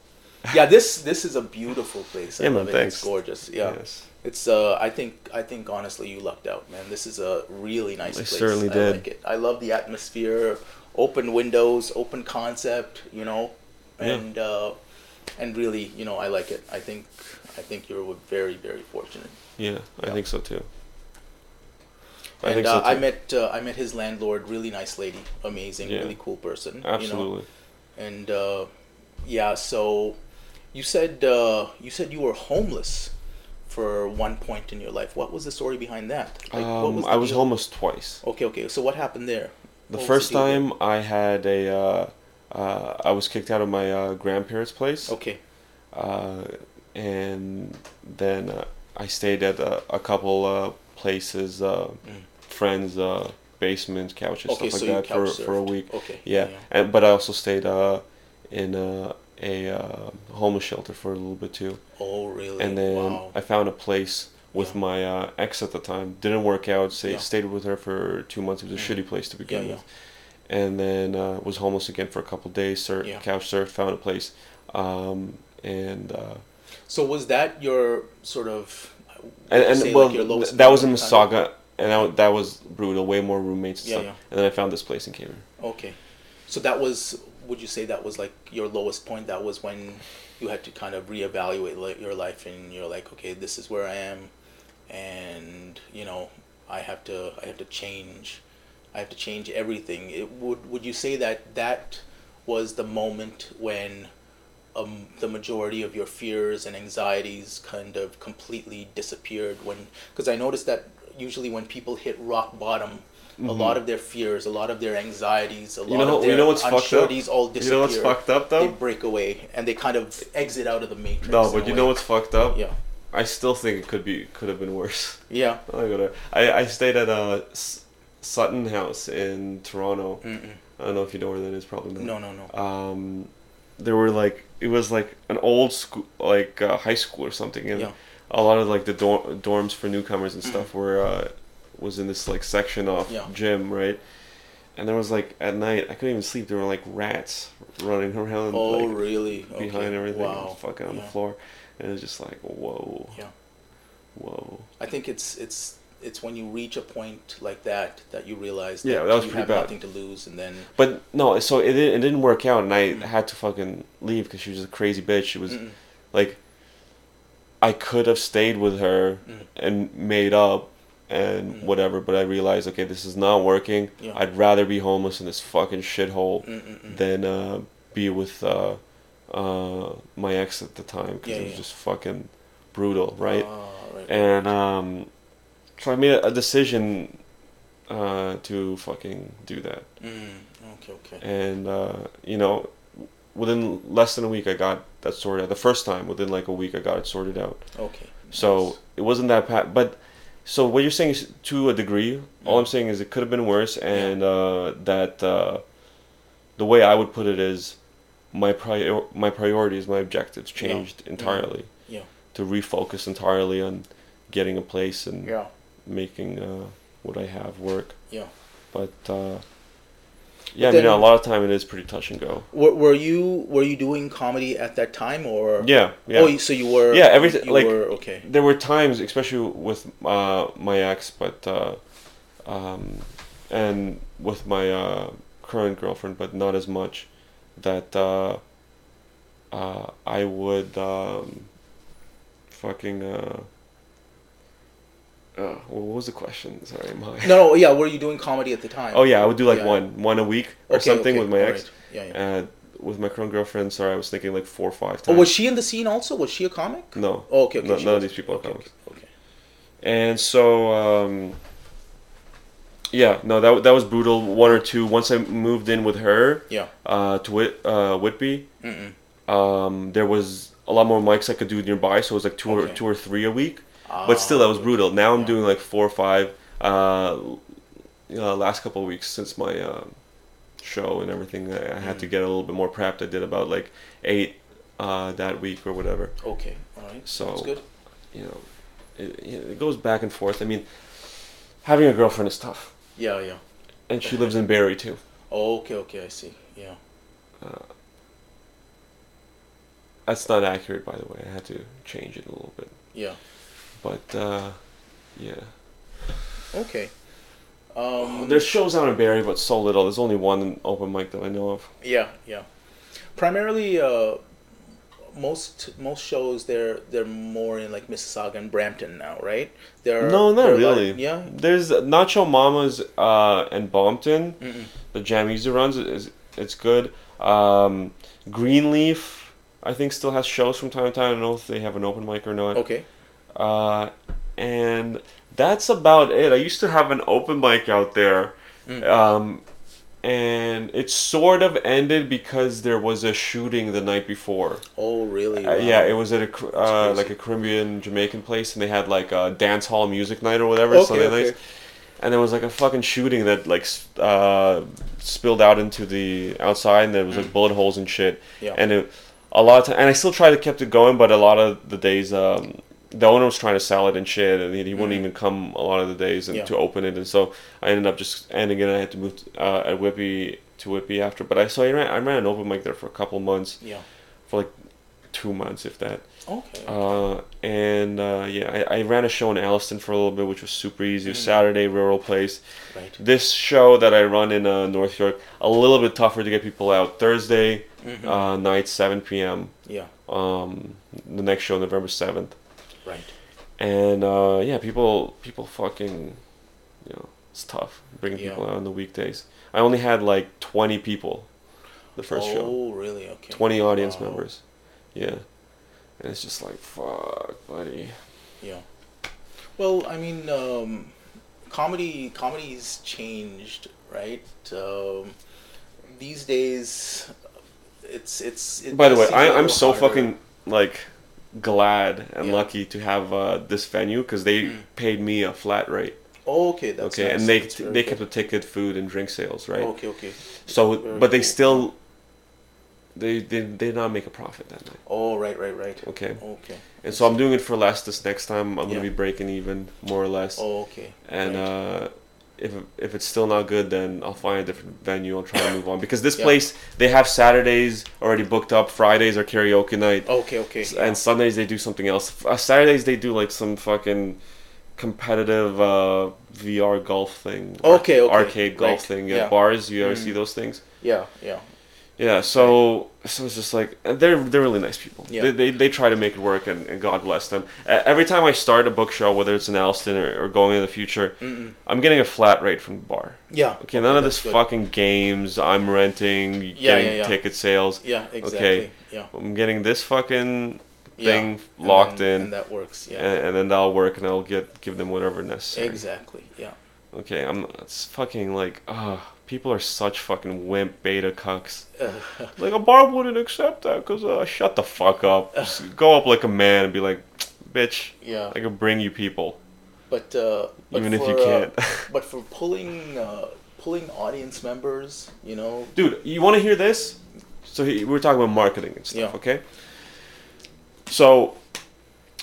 Speaker 3: Yeah, this this is a beautiful place. I
Speaker 2: Yeah, man,
Speaker 3: it.
Speaker 2: thanks.
Speaker 3: It's gorgeous. Yeah.
Speaker 2: Yes.
Speaker 3: It's uh I think I think honestly you lucked out, man. This is a really nice
Speaker 2: I
Speaker 3: place.
Speaker 2: certainly
Speaker 3: I
Speaker 2: did.
Speaker 3: like it. I love the atmosphere, open windows, open concept, you know.
Speaker 2: Yeah.
Speaker 3: And uh and really, you know, I like it. I think I think you're very very fortunate.
Speaker 2: Yeah, I
Speaker 3: Yeah.
Speaker 2: think so too. I
Speaker 3: and
Speaker 2: think
Speaker 3: uh,
Speaker 2: so too.
Speaker 3: I met uh, I met his landlord, really nice lady, amazing,
Speaker 2: Yeah.
Speaker 3: really cool person. You know?
Speaker 2: Absolutely.
Speaker 3: And uh, yeah, so you said uh, you said you were homeless for one point in your life. What was the story behind that? Like, what
Speaker 2: um,
Speaker 3: the
Speaker 2: I was
Speaker 3: deal?
Speaker 2: homeless twice.
Speaker 3: Okay, okay. So what happened there?
Speaker 2: The
Speaker 3: What was
Speaker 2: first
Speaker 3: there?
Speaker 2: time I had a, uh, uh, I was kicked out of my uh, grandparents' place,
Speaker 3: Okay.
Speaker 2: uh, and then uh, I stayed at a, a couple uh, places, uh, friends' uh, basements, couches,
Speaker 3: Mm. Okay,
Speaker 2: stuff like that for, for a week.
Speaker 3: Okay.
Speaker 2: Yeah, and but I also stayed uh, in uh, a uh, homeless shelter for a little bit too,
Speaker 3: Oh, really?
Speaker 2: and then
Speaker 3: wow.
Speaker 2: I found a place with
Speaker 3: Yeah.
Speaker 2: my uh, ex at the time. Didn't work out. Stayed
Speaker 3: Yeah.
Speaker 2: stayed with her for two months. It was a
Speaker 3: Mm.
Speaker 2: shitty place to begin
Speaker 3: Yeah,
Speaker 2: with, and then uh, was homeless again for a couple days. Sur- couch surfed, found a place, um, and uh,
Speaker 3: So was that your sort of?
Speaker 2: and, and
Speaker 3: say,
Speaker 2: well,
Speaker 3: like,
Speaker 2: that was in Mississauga, and that, that was brutal. Way more roommates and
Speaker 3: Yeah,
Speaker 2: stuff. And then I found this place in Cameron.
Speaker 3: Okay. So that was, would you say that was like your lowest point? That was when you had to kind of reevaluate your life, and you're like, okay, this is where I am, and you know, I have to, I have to change, I have to change everything. It would, would you say that that was the moment when um, the majority of your fears and anxieties kind of completely disappeared when because i noticed that usually when people hit rock bottom a lot of their fears a lot of their anxieties a lot
Speaker 2: Mm-hmm. You know-
Speaker 3: of their
Speaker 2: you know what's
Speaker 3: unsureties all
Speaker 2: You
Speaker 3: disappear
Speaker 2: know what's fucked up though?
Speaker 3: they break away and they kind of exit out of the matrix
Speaker 2: No, but you
Speaker 3: way.
Speaker 2: know what's fucked up?
Speaker 3: yeah
Speaker 2: I still think it could be could have been worse.
Speaker 3: yeah
Speaker 2: I gotta. I, I stayed at a S- Sutton House in Toronto.
Speaker 3: Mm-mm.
Speaker 2: I don't know if you know where that is. Probably not.
Speaker 3: no no no
Speaker 2: Um, there were like it was like an old school, like uh, high school or something, and
Speaker 3: Yeah.
Speaker 2: a lot of like the dor- dorms for newcomers and stuff were uh, was in this like section off
Speaker 3: Yeah.
Speaker 2: gym, right? And there was like at night I couldn't even sleep. There were like rats running around.
Speaker 3: oh
Speaker 2: like,
Speaker 3: really
Speaker 2: behind
Speaker 3: okay.
Speaker 2: everything,
Speaker 3: wow
Speaker 2: fucking on
Speaker 3: yeah.
Speaker 2: the floor, and it was just like whoa,
Speaker 3: Yeah.
Speaker 2: whoa.
Speaker 3: I think it's it's it's when you reach a point like that that you realize
Speaker 2: Yeah,
Speaker 3: that,
Speaker 2: that was
Speaker 3: you
Speaker 2: pretty
Speaker 3: have
Speaker 2: bad.
Speaker 3: nothing to lose and then
Speaker 2: But no, so it didn't, it didn't work out, and I
Speaker 3: Mm.
Speaker 2: had to fucking leave because she was a crazy bitch. She was
Speaker 3: Mm-mm.
Speaker 2: like, I could have stayed with her
Speaker 3: Mm.
Speaker 2: and made up and
Speaker 3: Mm.
Speaker 2: whatever, but I realized okay, this is not working.
Speaker 3: Yeah.
Speaker 2: I'd rather be homeless in this fucking shithole
Speaker 3: Mm-mm-mm.
Speaker 2: than uh, be with uh, uh, my ex at the time because
Speaker 3: Yeah,
Speaker 2: it was
Speaker 3: yeah.
Speaker 2: just fucking brutal, right?
Speaker 3: Ah, right.
Speaker 2: and um, so I made a, a decision uh, to fucking do that
Speaker 3: Mm, okay, okay.
Speaker 2: and uh, you know within less than a week i got that sorted out the first time within like a week i got it sorted out
Speaker 3: Okay.
Speaker 2: so
Speaker 3: nice.
Speaker 2: it wasn't that bad but so what you're saying is to a degree all i'm saying is it could have been worse and uh, that uh, the way i would put it is my prior my priorities my objectives changed
Speaker 3: Mhm.
Speaker 2: entirely
Speaker 3: Yeah.
Speaker 2: to refocus entirely on getting a place and
Speaker 3: Yeah.
Speaker 2: making uh, what i have work
Speaker 3: Yeah.
Speaker 2: but uh, yeah, I mean, a lot of time it is pretty touch and go.
Speaker 3: Were, were you were you doing comedy at that time or?
Speaker 2: Yeah, yeah.
Speaker 3: Oh, so you were.
Speaker 2: Yeah, everything- like-
Speaker 3: were okay.
Speaker 2: there were times, especially with uh, my ex, but uh, um, and with my uh, current girlfriend, but not as much. That uh, uh, I would um, fucking. Uh, uh, what was the question? Sorry, my.
Speaker 3: No, no, yeah. Were you doing comedy at the time?
Speaker 2: Oh yeah, I would do like
Speaker 3: Yeah.
Speaker 2: one, one a week or
Speaker 3: Okay,
Speaker 2: something
Speaker 3: okay,
Speaker 2: with my ex.
Speaker 3: right. Yeah, yeah.
Speaker 2: Uh, with my current girlfriend, sorry, I was thinking like four or five
Speaker 3: Oh,
Speaker 2: times.
Speaker 3: was she in the scene also? Was she a comic?
Speaker 2: No.
Speaker 3: Oh, okay, okay.
Speaker 2: No- none of these people are
Speaker 3: okay,
Speaker 2: comics.
Speaker 3: Okay.
Speaker 2: And so, um, yeah, no, that that was brutal. One or two. Once I moved in with her
Speaker 3: Yeah.
Speaker 2: uh, to Whit, uh, Whitby, um, there was a lot more mics I could do nearby, so it was like two or two or three a week. But still, that was brutal. Now I'm doing like four or five. Uh, uh, last couple of weeks since my uh, show and everything, I, I had to
Speaker 3: Mm.
Speaker 2: get a little bit more prepped. I did about like eight uh, that week or whatever.
Speaker 3: Okay. All right.
Speaker 2: So-
Speaker 3: That's good.
Speaker 2: You know, it, it goes back and forth. I mean, having a girlfriend is tough,
Speaker 3: Yeah, yeah.
Speaker 2: and she lives in Barrie too.
Speaker 3: Oh, okay, okay. I see. Yeah.
Speaker 2: That's not accurate, by the way. I had to change it a little bit.
Speaker 3: Yeah.
Speaker 2: But uh, yeah,
Speaker 3: Okay. Um,
Speaker 2: there's shows out in Barrie, but so little. There's only one open mic that I know of.
Speaker 3: Yeah, yeah. Primarily, uh, most most shows they're they're more in like Mississauga and Brampton now, right? They're
Speaker 2: no, not really.
Speaker 3: yeah.
Speaker 2: There's Nacho Mamas uh, and Brampton.
Speaker 3: Mm-mm.
Speaker 2: The Jam user runs is it's good. Um, Greenleaf, I think, still has shows from time to time. I don't know if they have an open mic or not.
Speaker 3: Okay.
Speaker 2: Uh, and that's about it. I used to have an open mic out there,
Speaker 3: Mm.
Speaker 2: um, and it sort of ended because there was a shooting the night before.
Speaker 3: Oh, really?
Speaker 2: Uh,
Speaker 3: Wow.
Speaker 2: yeah, it was at a uh, like a Caribbean Jamaican place, and they had like a dance hall music night or whatever
Speaker 3: Okay,
Speaker 2: Sunday
Speaker 3: okay.
Speaker 2: nights. And there was like a fucking shooting that like uh, spilled out into the outside, and there was like bullet holes and shit.
Speaker 3: Mm. Yeah.
Speaker 2: And it, a lot of time, and I still tried to kept it going, but a lot of the days, um, the owner was trying to sell it and shit, and he, he wouldn't even come a lot of the days and.
Speaker 3: Yeah.
Speaker 2: to open it, and so I ended up just ending it. I had to move to, uh, at Whitby to Whitby after, but I so I ran I ran an open mic there for a couple months
Speaker 3: Yeah.
Speaker 2: for like two months, if that.
Speaker 3: Okay.
Speaker 2: Uh, and uh, yeah, I, I ran a show in Alliston for a little bit, which was super easy. It was
Speaker 3: Mm.
Speaker 2: Saturday, rural place.
Speaker 3: right.
Speaker 2: This show that I run in uh, North York, a little bit tougher to get people out. Thursday
Speaker 3: Mhm.
Speaker 2: uh, night, 7 p.m.
Speaker 3: yeah.
Speaker 2: Um, the next show, November 7th.
Speaker 3: Right.
Speaker 2: And uh, yeah, people people fucking, you know, it's tough bringing
Speaker 3: Yeah.
Speaker 2: people out on the weekdays. I only had like 20 people the first
Speaker 3: oh,
Speaker 2: show.
Speaker 3: Oh really? Okay.
Speaker 2: 20 audience
Speaker 3: Wow.
Speaker 2: members. Yeah. And it's just like, fuck, buddy.
Speaker 3: Yeah. Well, I mean, um, comedy comedy's changed, right? Um, these days, it's it's. It
Speaker 2: By the way, I, I'm so
Speaker 3: harder.
Speaker 2: fucking like glad and
Speaker 3: Yeah.
Speaker 2: lucky to have uh, this venue because they
Speaker 3: Mm.
Speaker 2: paid me a flat rate.
Speaker 3: Oh, okay, that's
Speaker 2: okay,
Speaker 3: nice.
Speaker 2: and they they kept the ticket, food, and drink sales, right?
Speaker 3: Okay, okay.
Speaker 2: So,
Speaker 3: Very
Speaker 2: but they
Speaker 3: cool.
Speaker 2: still they they they did not make a profit that night.
Speaker 3: Oh, right, right, right.
Speaker 2: Okay,
Speaker 3: Okay.
Speaker 2: and so I'm doing it for less this next time. I'm
Speaker 3: Yeah.
Speaker 2: gonna be breaking even more or less.
Speaker 3: Oh, okay.
Speaker 2: and
Speaker 3: right.
Speaker 2: uh, if if it's still not good, then I'll find a different venue. I'll try to move on because this
Speaker 3: Yeah.
Speaker 2: place they have Saturdays already booked up. Fridays are karaoke night.
Speaker 3: okay, okay.
Speaker 2: And Sundays they do something else. Uh, Saturdays they do like some fucking competitive uh, VR golf thing.
Speaker 3: Okay, okay,
Speaker 2: Arcade golf
Speaker 3: right,
Speaker 2: thing
Speaker 3: yeah.
Speaker 2: bars. You ever
Speaker 3: Mm.
Speaker 2: see those things?
Speaker 3: yeah, yeah.
Speaker 2: Yeah. So so it's just like they're they're really nice people.
Speaker 3: Yeah.
Speaker 2: They, they they try to make it work and, and God bless them. Uh, every time I start a book show, whether it's in Alliston or, or going in the future,
Speaker 3: Mm-mm.
Speaker 2: I'm getting a flat rate from the bar.
Speaker 3: Yeah.
Speaker 2: Okay, none of this
Speaker 3: good.
Speaker 2: fucking games. I'm renting, getting
Speaker 3: Yeah, yeah, yeah.
Speaker 2: ticket sales.
Speaker 3: Yeah, exactly.
Speaker 2: Okay.
Speaker 3: Yeah.
Speaker 2: I'm getting this fucking
Speaker 3: yeah.
Speaker 2: thing
Speaker 3: And
Speaker 2: locked
Speaker 3: then-
Speaker 2: in,
Speaker 3: And that works. Yeah.
Speaker 2: and, and then that'll work, and I'll get give them whatever necessary.
Speaker 3: exactly. Yeah.
Speaker 2: Okay, I'm. It's fucking like, ah, people are such fucking wimp beta cucks. Like a bar wouldn't accept that because uh, shut the fuck up. Just go up like a man and be like, bitch,
Speaker 3: yeah.
Speaker 2: I can bring you people,
Speaker 3: But, uh, but
Speaker 2: even if you
Speaker 3: uh,
Speaker 2: can't.
Speaker 3: but for pulling uh, pulling audience members, you know.
Speaker 2: Dude, you want to hear this? So he, we were talking about marketing and stuff,
Speaker 3: Yeah.
Speaker 2: okay? So,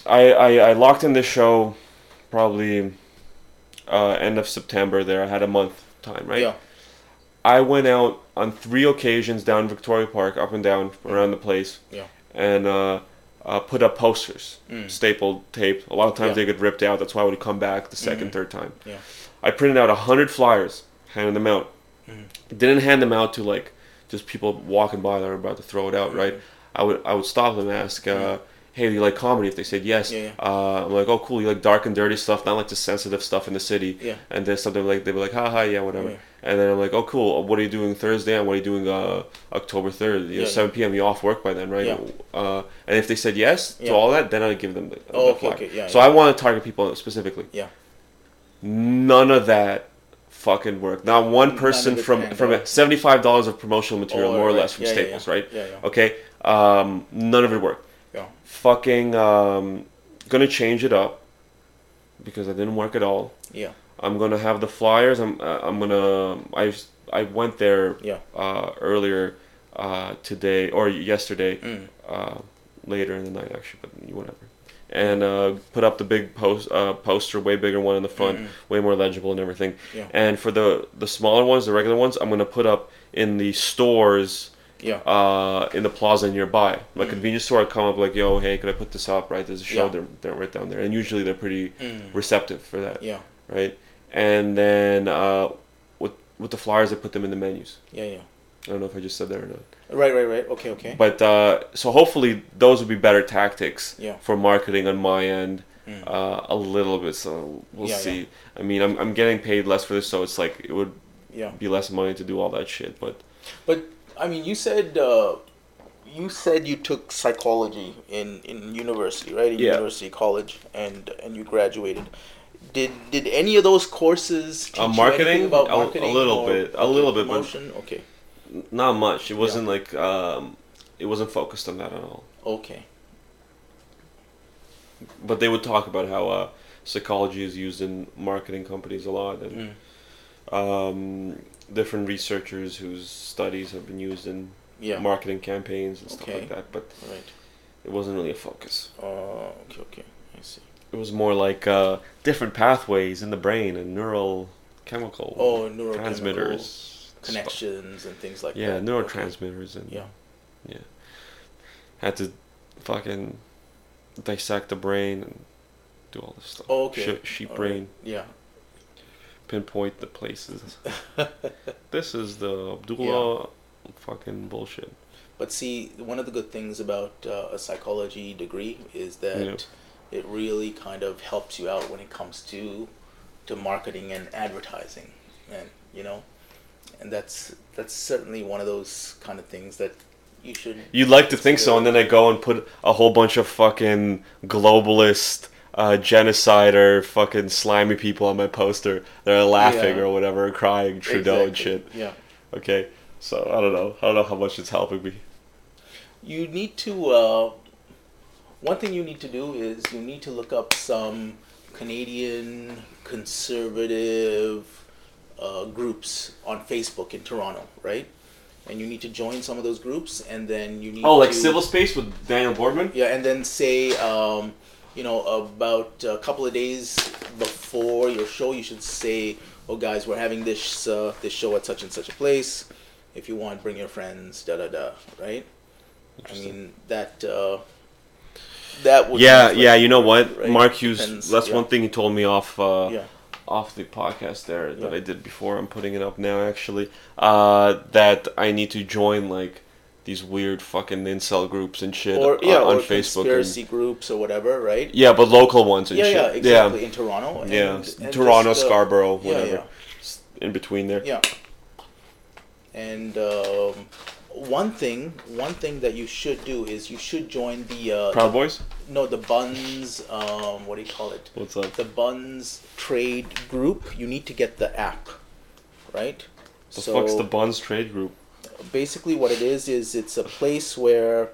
Speaker 2: I, I I locked in this show, probably uh, end of September. There, I had a month time, right?
Speaker 3: Yeah.
Speaker 2: I went out on three occasions down Victoria Park, up and down around the place,
Speaker 3: Yeah.
Speaker 2: and uh, uh, put up posters,
Speaker 3: Mm.
Speaker 2: stapled taped. A lot of times
Speaker 3: Yeah.
Speaker 2: they get ripped out. That's why I would come back the 2nd
Speaker 3: Mhm.
Speaker 2: third time.
Speaker 3: Yeah.
Speaker 2: I printed out a hundred flyers, handed them out.
Speaker 3: Mhm.
Speaker 2: Didn't hand them out to like just people walking by that were about to throw it out, right?
Speaker 3: Mhm.
Speaker 2: I would I would stop them and ask, uh, "Hey, do you like comedy?" If they said yes,
Speaker 3: Yeah, yeah.
Speaker 2: Uh, I'm like, "Oh, cool. You like dark and dirty stuff, not like the sensitive stuff in the city."
Speaker 3: Yeah.
Speaker 2: And then something like they were like, "Ha ha, yeah, whatever."
Speaker 3: Yeah.
Speaker 2: And then I'm like, "Oh, cool. What are you doing Thursday? And what are you doing uh, October third? You know, 7 p.m. You off work by then, right?"
Speaker 3: Yeah.
Speaker 2: Uh, and if they said yes to all that, then I'd give them the,
Speaker 3: Oh,
Speaker 2: the
Speaker 3: okay, okay, yeah,
Speaker 2: so. I want to target people specifically.
Speaker 3: Yeah.
Speaker 2: None of that fucking worked. Not one person
Speaker 3: of
Speaker 2: from from seventy five dollars of promotional material,
Speaker 3: Oh,
Speaker 2: more or less, from Staples, right?
Speaker 3: Yeah, yeah.
Speaker 2: Okay. Um, none of it worked. Fucking um, gonna change it up because it didn't work at all.
Speaker 3: Yeah.
Speaker 2: I'm gonna have the flyers. I'm uh, I'm gonna I I went there
Speaker 3: Yeah.
Speaker 2: uh, earlier uh, today or yesterday
Speaker 3: Mm.
Speaker 2: uh, later in the night actually, but whatever. And uh, put up the big post uh, poster, way bigger one in the front,
Speaker 3: Mhm.
Speaker 2: way more legible and everything.
Speaker 3: Yeah.
Speaker 2: And for the the smaller ones, the regular ones, I'm gonna put up in the stores
Speaker 3: Yeah.
Speaker 2: uh, in the plaza nearby. My
Speaker 3: Mm.
Speaker 2: convenience store, I'd come up like, yo, hey, could I put this up? Right, there's a show.
Speaker 3: Yeah.
Speaker 2: They're, they're right down there, and usually they're pretty
Speaker 3: Mm.
Speaker 2: receptive for that.
Speaker 3: Yeah.
Speaker 2: Right, and then uh, with with the flyers, I put them in the menus.
Speaker 3: Yeah. Yeah.
Speaker 2: I don't know if I just said that or not.
Speaker 3: Right. Right. Right. Okay. Okay.
Speaker 2: But uh, so hopefully those would be better tactics
Speaker 3: Yeah.
Speaker 2: for marketing on my end.
Speaker 3: Mm.
Speaker 2: Uh, a little bit, so we'll
Speaker 3: Yeah,
Speaker 2: see. I mean, I'm, I'm getting paid less for this, so it's like it would
Speaker 3: yeah.
Speaker 2: be less money to do all that shit. But
Speaker 3: But I mean, you said uh, you said you took psychology in, in university, right? In
Speaker 2: Yeah.
Speaker 3: university, college, and and you graduated. Did did any of those courses teach
Speaker 2: Uh, marketing?
Speaker 3: about
Speaker 2: A- a little bit, a little bit, but-
Speaker 3: Okay.
Speaker 2: not much. It wasn't like um, it wasn't focused on that at all.
Speaker 3: Okay.
Speaker 2: But they would talk about how uh, psychology is used in marketing companies a lot, and
Speaker 3: Mm.
Speaker 2: um, different researchers whose studies have been used in
Speaker 3: Yeah.
Speaker 2: marketing campaigns and stuff
Speaker 3: Okay.
Speaker 2: like that. But
Speaker 3: Right.
Speaker 2: it wasn't really a focus.
Speaker 3: Uh, okay. Okay. I see.
Speaker 2: It was more like uh, different pathways in the brain and neural chemical
Speaker 3: Oh, neurochemical
Speaker 2: transmitters, stuff.
Speaker 3: connections and things like
Speaker 2: Yeah,
Speaker 3: that.
Speaker 2: Yeah, neurotransmitters and
Speaker 3: Yeah. Yeah.
Speaker 2: Had to fucking dissect the brain and do all this stuff.
Speaker 3: Oh, okay.
Speaker 2: Sheep, sheep
Speaker 3: All
Speaker 2: brain,
Speaker 3: right. Yeah.
Speaker 2: Pinpoint the places. this is the Abdullah fucking bullshit.
Speaker 3: But see, one of the good things about uh, a psychology degree is that
Speaker 2: Yeah.
Speaker 3: it really kind of helps you out when it comes to to marketing and advertising, and you know, and that's that's certainly one of those kind of things that you should.
Speaker 2: You'd like to think so, and then I go and put a whole bunch of fucking globalist, uh, genocider, fucking slimy people on my poster. They're laughing
Speaker 3: Yeah.
Speaker 2: or whatever, crying Trudeau and shit.
Speaker 3: Yeah.
Speaker 2: Okay, so I don't know. I don't know how much it's helping me.
Speaker 3: You need to. Uh, one thing you need to do is you need to look up some Canadian conservative uh, groups on Facebook in Toronto, right? And you need to join some of those groups, and then you need.
Speaker 2: Oh, like
Speaker 3: to,
Speaker 2: Civil Space with Daniel Boardman?
Speaker 3: Yeah, and then say, um, you know, about a couple of days before your show, you should say, "Oh, guys, we're having this uh, this show at such and such a place. If you want, bring your friends." Da da da. Right? I mean that. Uh, that would.
Speaker 2: Yeah,
Speaker 3: translate,
Speaker 2: yeah. You know what,
Speaker 3: right?
Speaker 2: Mark Hughes.
Speaker 3: Depends,
Speaker 2: that's
Speaker 3: yeah.
Speaker 2: one thing he told me off. Uh,
Speaker 3: Yeah.
Speaker 2: Off the podcast there that
Speaker 3: Yeah.
Speaker 2: I did before. I'm putting it up now actually. Uh, that I need to join like these weird fucking incel groups and shit
Speaker 3: Or
Speaker 2: on,
Speaker 3: yeah,
Speaker 2: on
Speaker 3: or
Speaker 2: Facebook.
Speaker 3: conspiracy
Speaker 2: And,
Speaker 3: groups or whatever, right?
Speaker 2: yeah, but local ones and
Speaker 3: yeah,
Speaker 2: shit.
Speaker 3: yeah, exactly. In Toronto. And,
Speaker 2: Yeah,
Speaker 3: and
Speaker 2: Toronto,
Speaker 3: just,
Speaker 2: Scarborough, whatever.
Speaker 3: yeah.
Speaker 2: In between there.
Speaker 3: Yeah. And um, one thing, one thing that you should do is you should join the uh,
Speaker 2: Proud Boys.
Speaker 3: no the Bunz. Um, what do you call it?
Speaker 2: What's up?
Speaker 3: The Bunz Trade Group. You need to get the app, right?
Speaker 2: The fuck's the Bunz Trade Group?
Speaker 3: Basically what it is is it's a place where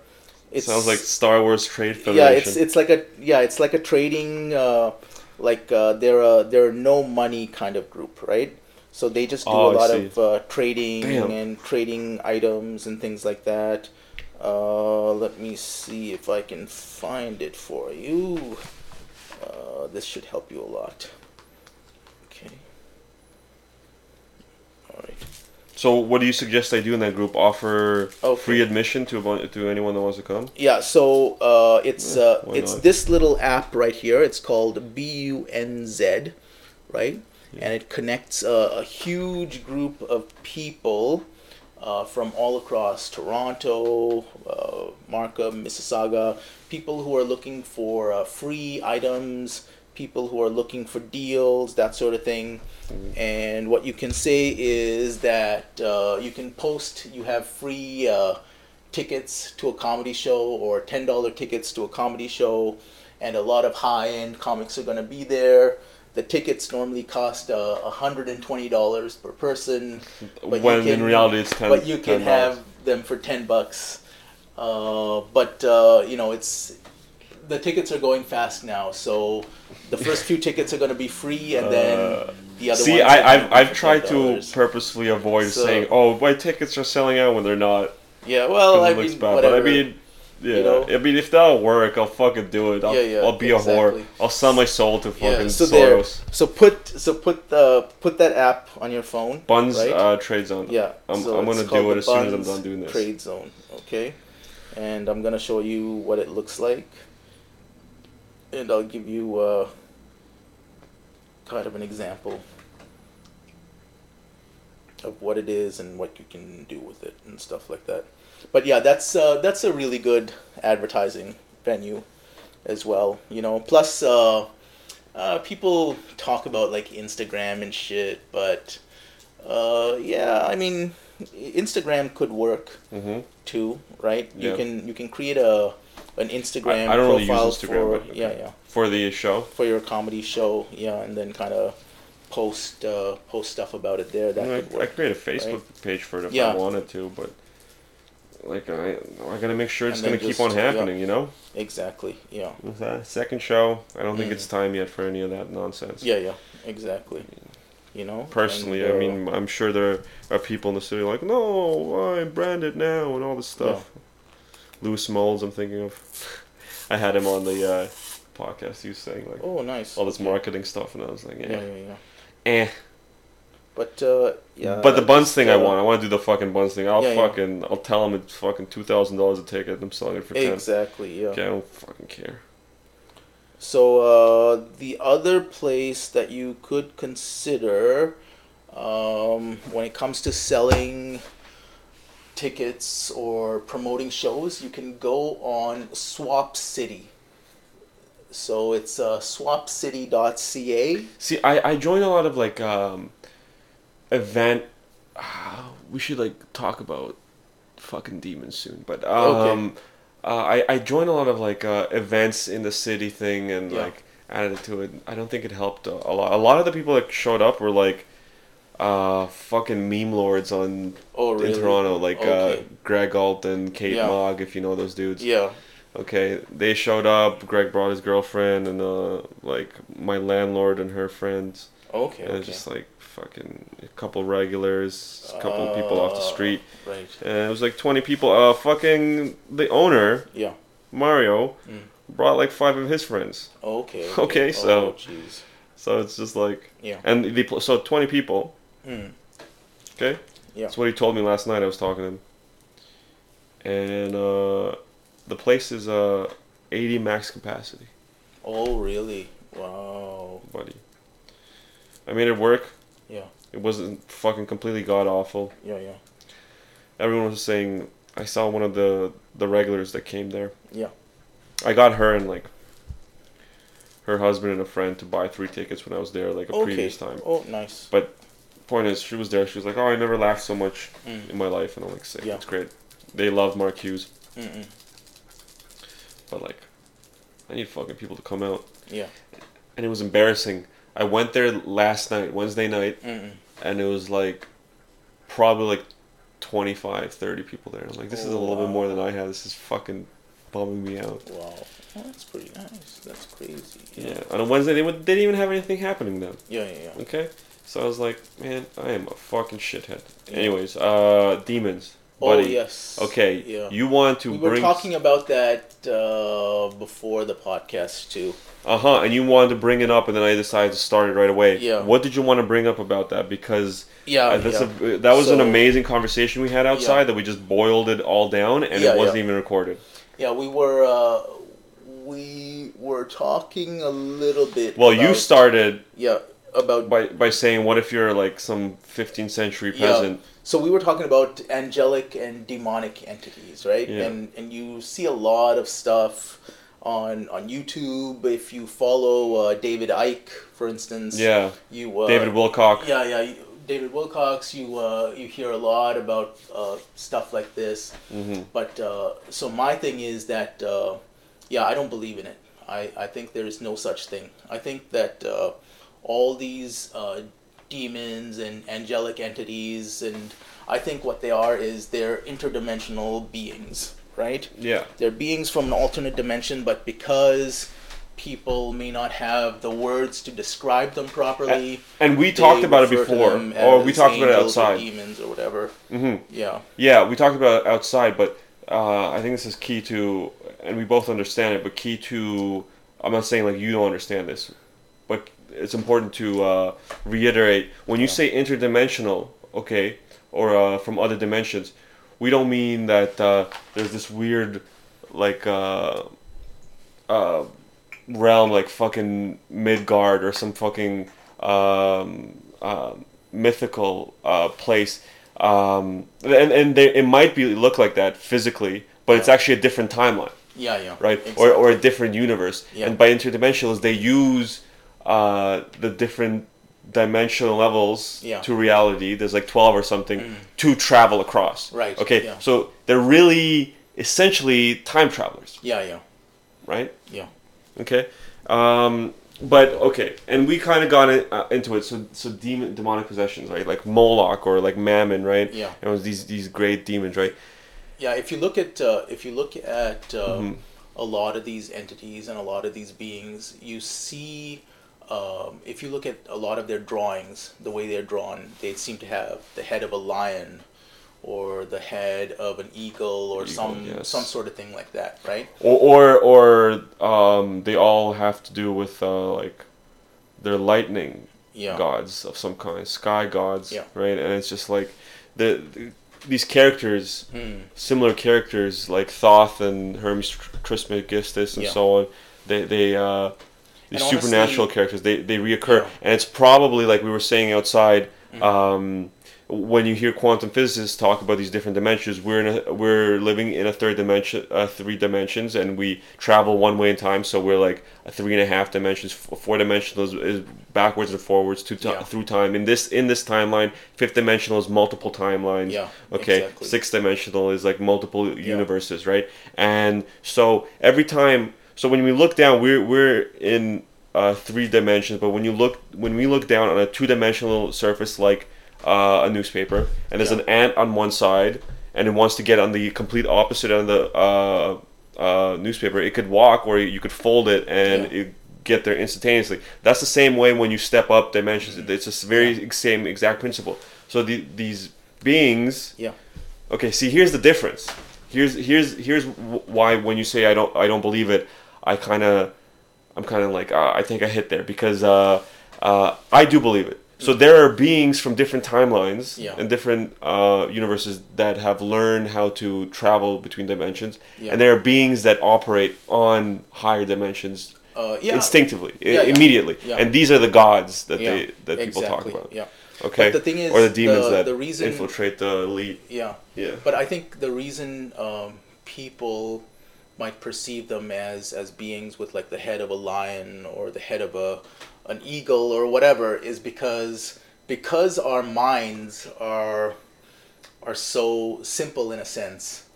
Speaker 3: it
Speaker 2: Sounds like Star Wars Trade Federation.
Speaker 3: yeah it's it's like a yeah it's like a trading uh, like uh, they're a they're a no money kind of group right? So they just do
Speaker 2: Oh,
Speaker 3: a lot of uh, trading
Speaker 2: Damn.
Speaker 3: and trading items and things like that. Uh, let me see if I can find it for you. Uh, this should help you a lot. Okay. All right
Speaker 2: So, what do you suggest I do in that group? Offer
Speaker 3: Okay.
Speaker 2: free admission to to anyone that wants to come?
Speaker 3: Yeah, so uh, it's
Speaker 2: Yeah,
Speaker 3: uh, it's
Speaker 2: not?
Speaker 3: this little app right here. It's called BUNZ, right? And it connects a, a huge group of people uh, from all across Toronto, uh, Markham, Mississauga. People who are looking for uh, free items, people who are looking for deals, that sort of thing. And what you can say is that uh, you can post. You have free. Uh, tickets to a comedy show or ten dollar tickets to a comedy show, and a lot of high end comics are going to be there. The tickets normally cost uh, hundred and twenty dollars per person, but you
Speaker 2: when in
Speaker 3: can-
Speaker 2: reality it's ten.
Speaker 3: but you can
Speaker 2: $10.
Speaker 3: have them for ten bucks. Uh, but uh, you know it's the tickets are going fast now, so the first few tickets are going to be free, and then
Speaker 2: Uh,
Speaker 3: the other.
Speaker 2: See, I, I've I've tried to
Speaker 3: $10.
Speaker 2: purposefully avoid
Speaker 3: So-
Speaker 2: saying, "Oh, my tickets are selling out" when they're not.
Speaker 3: Yeah, well, I mean,
Speaker 2: bad.
Speaker 3: whatever.
Speaker 2: But I mean, yeah,
Speaker 3: know?
Speaker 2: I mean, if that'll work, I'll fucking do it. I'll,
Speaker 3: Yeah, yeah,
Speaker 2: I'll be a whore. I'll sell my soul to fucking
Speaker 3: yeah, so there. So put so put the put that app on your phone.
Speaker 2: Bunz
Speaker 3: right?
Speaker 2: uh, trade zone.
Speaker 3: yeah,
Speaker 2: I'm,
Speaker 3: so
Speaker 2: I'm gonna do it as soon as I'm done doing this.
Speaker 3: Trade zone, okay, and I'm gonna show you what it looks like, and I'll give you uh, kind of an example of what it is and what you can do with it and stuff like that. But yeah, that's uh, that's a really good advertising venue as well. You know, plus uh, uh, people talk about like Instagram and shit, but uh, yeah, I mean, Instagram could work
Speaker 2: hmm
Speaker 3: too, right?
Speaker 2: Yeah.
Speaker 3: You can you can create a an Instagram
Speaker 2: I don't really use
Speaker 3: profile
Speaker 2: Instagram,
Speaker 3: for
Speaker 2: but-
Speaker 3: yeah yeah
Speaker 2: For the show.
Speaker 3: for your comedy show, yeah, and then kind of post uh, post stuff about it there. That
Speaker 2: I,
Speaker 3: could
Speaker 2: I create a Facebook page for it if
Speaker 3: Yeah.
Speaker 2: I wanted to, but like I, I gotta make sure it's gonna keep
Speaker 3: just-
Speaker 2: on
Speaker 3: yeah.
Speaker 2: happening. You know.
Speaker 3: Exactly. Yeah.
Speaker 2: Second show, I don't think
Speaker 3: Mm.
Speaker 2: it's time yet for any of that nonsense.
Speaker 3: Yeah. Yeah. Exactly. You know.
Speaker 2: Personally,
Speaker 3: And,
Speaker 2: I
Speaker 3: uh,
Speaker 2: mean, I'm sure there are people in the city like, no, I brand it now and all this stuff. Louis Moles, I'm thinking of. I had him on the uh, podcast. He was saying like
Speaker 3: Oh, nice.
Speaker 2: all this marketing stuff, and I was like,
Speaker 3: Yeah.
Speaker 2: yeah,
Speaker 3: Yeah. Yeah.
Speaker 2: eh.
Speaker 3: But uh, yeah.
Speaker 2: but the Bunz
Speaker 3: just,
Speaker 2: thing I
Speaker 3: uh,
Speaker 2: want. I want to do the fucking Bunz thing. I'll
Speaker 3: Yeah, yeah.
Speaker 2: fucking I'll tell them it's fucking two thousand dollars a ticket. I'm selling it for ten.
Speaker 3: Exactly. Yeah.
Speaker 2: Okay, I don't fucking care.
Speaker 3: So uh, the other place that you could consider um, when it comes to selling tickets or promoting shows, you can go on Swap City. So it's uh, swapcity.ca.
Speaker 2: See, I I join a lot of like um, event. ah, we should like talk about fucking demons soon, but um, uh, I I join a lot of like uh, events in the city thing and
Speaker 3: Yeah.
Speaker 2: like added it to it. I don't think it helped a, a lot. A lot of the people that showed up were like uh fucking meme lords on
Speaker 3: Oh, really?
Speaker 2: in Toronto, like
Speaker 3: Okay.
Speaker 2: uh Greg Alton, Kate
Speaker 3: Yeah.
Speaker 2: Mogg, if you know those dudes.
Speaker 3: Yeah.
Speaker 2: Okay, they showed up. Greg brought his girlfriend and uh like my landlord and her friends.
Speaker 3: Okay.
Speaker 2: And
Speaker 3: okay.
Speaker 2: just like fucking a couple regulars, a couple people off the
Speaker 3: Uh,
Speaker 2: street.
Speaker 3: Right.
Speaker 2: And it was like 20 people. Uh, fucking the owner,
Speaker 3: Yeah.
Speaker 2: Mario,
Speaker 3: Mm.
Speaker 2: brought like five of his friends.
Speaker 3: Okay.
Speaker 2: Okay, so-
Speaker 3: Oh, jeez.
Speaker 2: So it's just like,
Speaker 3: Yeah.
Speaker 2: and they pl- so 20 people.
Speaker 3: Mm.
Speaker 2: Okay.
Speaker 3: Yeah.
Speaker 2: That's what he told me last night. I was talking to him. And uh, the place is uh 80 max capacity,
Speaker 3: Oh, really? Wow.
Speaker 2: buddy. I made it work.
Speaker 3: Yeah.
Speaker 2: It wasn't fucking completely god awful.
Speaker 3: Yeah. Yeah.
Speaker 2: everyone was saying I saw one of the the regulars that came there.
Speaker 3: Yeah.
Speaker 2: I got her and like her husband and a friend to buy three tickets when I was there like a
Speaker 3: Okay.
Speaker 2: previous time.
Speaker 3: Oh, nice.
Speaker 2: But point is, she was there. She was like, "Oh, I never laughed so much
Speaker 3: Mm.
Speaker 2: in my life," and I'm like, "Sick,
Speaker 3: Yeah.
Speaker 2: that's great." They love Mark Hughes,
Speaker 3: Mm-mm.
Speaker 2: but like, I need fucking people to come out,
Speaker 3: Yeah.
Speaker 2: and it was embarrassing. I went there last night, Wednesday night,
Speaker 3: Mm-mm.
Speaker 2: and it was like probably like 25 30 people there i'm like this is a
Speaker 3: Oh,
Speaker 2: little bit more than i had this is fucking bumming me out
Speaker 3: Wow. Oh, that's pretty nice. That's crazy.
Speaker 2: yeah on a wednesday they, would, they didn't even have anything happening then
Speaker 3: Yeah. Yeah. yeah.
Speaker 2: okay so i was like man i am a fucking shithead anyways uh demons
Speaker 3: Oh yes.
Speaker 2: okay
Speaker 3: Yeah.
Speaker 2: you want to
Speaker 3: we were
Speaker 2: bring
Speaker 3: talking about that uh, before the podcast too.
Speaker 2: uh-huh and you wanted to bring it up and then i decided to start it right away
Speaker 3: Yeah.
Speaker 2: what did you want to bring up about that because
Speaker 3: Yeah.
Speaker 2: Uh, that's
Speaker 3: yeah.
Speaker 2: a, that was an amazing conversation we had outside
Speaker 3: Yeah.
Speaker 2: that we just boiled it all down and
Speaker 3: Yeah,
Speaker 2: it wasn't even recorded.
Speaker 3: yeah, we were uh, we were talking a little bit.
Speaker 2: Well, you started
Speaker 3: Yeah. About
Speaker 2: by by saying, "What if you're like some 15th century
Speaker 3: Yeah.
Speaker 2: peasant?"
Speaker 3: So we were talking about angelic and demonic entities, right?
Speaker 2: Yeah.
Speaker 3: And and you see a lot of stuff on on YouTube. If you follow uh, David Icke, for instance,
Speaker 2: Yeah,
Speaker 3: you uh,
Speaker 2: David Wilcock.
Speaker 3: Yeah, yeah. you- David Wilcock, you uh, you hear a lot about uh, stuff like this,
Speaker 2: Mm-hmm.
Speaker 3: but uh, so my thing is that uh, yeah, I don't believe in it. I, I think there is no such thing. I think that uh, all these uh, demons and angelic entities, and I think what they are is they're interdimensional beings, right?
Speaker 2: Yeah,
Speaker 3: They're beings from an alternate dimension, but because people may not have the words to describe them properly.
Speaker 2: and we talked about it before, or we talked about it
Speaker 3: angels or
Speaker 2: outside.
Speaker 3: demons or whatever.
Speaker 2: mm-hmm.
Speaker 3: Yeah.
Speaker 2: Yeah, we talked about it outside, but uh, I think this is key to, and we both understand it. But key to, I'm not saying like you don't understand this, but it's important to uh, reiterate when you say interdimensional, okay, or uh, from other dimensions, we don't mean that uh, there's this weird, like, uh, uh, realm like fucking Midgard or some fucking um, uh, mythical uh, place. Um, and and they, it might be look like that physically, but it's actually a different timeline,
Speaker 3: Yeah, yeah.
Speaker 2: right?
Speaker 3: Exactly.
Speaker 2: Or, or a different universe.
Speaker 3: Yeah.
Speaker 2: And by interdimensionals, they use uh, the different dimensional levels
Speaker 3: Yeah.
Speaker 2: to reality. There's like twelve or something to travel across.
Speaker 3: Right,
Speaker 2: Okay.
Speaker 3: yeah.
Speaker 2: So they're really essentially time travelers,
Speaker 3: yeah, yeah,
Speaker 2: right?
Speaker 3: yeah.
Speaker 2: Okay. Um, but okay, and we kind of got in, uh, into it. So so demon demonic possessions, right? Like Moloch or like Mammon, right?
Speaker 3: Yeah.
Speaker 2: And it was these these great demons, right?
Speaker 3: Yeah, if you look at uh, if you look at uh,
Speaker 2: Mhm.
Speaker 3: a lot of these entities and a lot of these beings, you see. Um, if you look at a lot of their drawings, the way they're drawn, they seem to have the head of a lion, or the head of an eagle, or
Speaker 2: Eagle,
Speaker 3: some
Speaker 2: yes.
Speaker 3: some sort of thing like that, right?
Speaker 2: Or or, or um, they all have to do with uh, like their lightning
Speaker 3: Yeah.
Speaker 2: gods of some kind, sky gods,
Speaker 3: Yeah.
Speaker 2: right? And it's just like the, the these characters,
Speaker 3: Hmm.
Speaker 2: similar characters like Thoth and Hermes Tr- Trismegistus and
Speaker 3: Yeah.
Speaker 2: so on. They they uh, these
Speaker 3: And
Speaker 2: supernatural
Speaker 3: honestly-
Speaker 2: characters they they reoccur,
Speaker 3: Yeah. Mm-hmm.
Speaker 2: and it's probably like we were saying outside. Um, when you hear quantum physicists talk about these different dimensions, we're in a, we're living in a third dimension, uh, three dimensions, and we travel one way in time. So we're like a three and a half dimensions. Four dimensional is, is backwards and forwards to ti
Speaker 3: Yeah.
Speaker 2: through time. In this in this timeline, fifth dimensional is multiple timelines.
Speaker 3: Yeah,
Speaker 2: Okay.
Speaker 3: exactly.
Speaker 2: Sixth dimensional is like multiple universes, right? And so every time, so when we look down, we're we're in uh, three dimensions. But when you look when we look down on a two dimensional surface like uh, a newspaper, and there's
Speaker 3: Yeah.
Speaker 2: an ant on one side, and it wants to get on the complete opposite end of the uh, uh, newspaper, it could walk, or you could fold it and
Speaker 3: Yeah.
Speaker 2: it get there instantaneously. That's the same way when you step up dimensions. It's just very same exact principle. So the, these beings
Speaker 3: Yeah.
Speaker 2: Okay, see, here's the difference. Here's here's here's why when you say I don't I don't believe it, I kind of I'm kind of like uh, I think I hit there because uh, uh, I do believe it. So there are beings from different timelines
Speaker 3: Yeah.
Speaker 2: and different uh, universes that have learned how to travel between dimensions,
Speaker 3: Yeah.
Speaker 2: and there are beings that operate on higher dimensions
Speaker 3: Uh, yeah.
Speaker 2: instinctively, i- immediately, and these are the gods that they that people talk about.
Speaker 3: Yeah.
Speaker 2: Okay,
Speaker 3: But the thing is,
Speaker 2: or the demons
Speaker 3: the-
Speaker 2: that
Speaker 3: the reason-
Speaker 2: infiltrate the elite.
Speaker 3: Yeah.
Speaker 2: Yeah.
Speaker 3: But I think the reason um, people might perceive them as as beings with like the head of a lion or the head of a an eagle or whatever is because because our minds are are so simple in a sense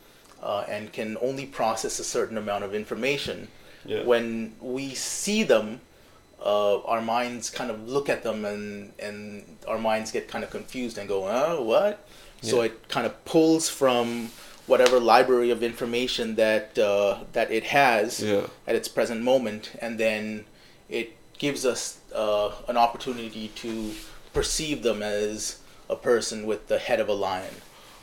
Speaker 3: uh, and can only process a certain amount of information.
Speaker 2: Yeah.
Speaker 3: when we see them uh, our minds kind of look at them and and our minds get kind of confused and go oh what? So it kind of pulls from whatever library of information that uh, that it has
Speaker 2: Yeah.
Speaker 3: at its present moment and then it gives us uh, an opportunity to perceive them as a person with the head of a lion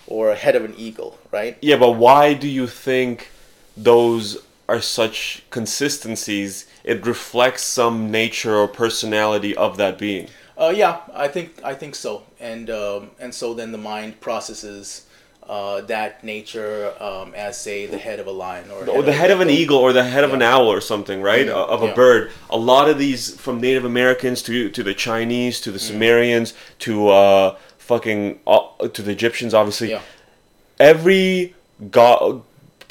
Speaker 3: or a head of an eagle right
Speaker 2: Yeah, but why do you think those are such consistencies? It reflects some nature or personality of that being.
Speaker 3: Uh, yeah, I think I think so, and um, and so then the mind processes uh, that nature um, as say the head of a lion or,
Speaker 2: Or the head of an eagle or the head of an owl or something, right?
Speaker 3: Yeah.
Speaker 2: Of a
Speaker 3: Yeah.
Speaker 2: bird. A lot of these, from Native Americans to, to the Chinese to the
Speaker 3: Mm.
Speaker 2: Sumerians to uh, fucking uh, to the Egyptians, obviously.
Speaker 3: Yeah,
Speaker 2: every god,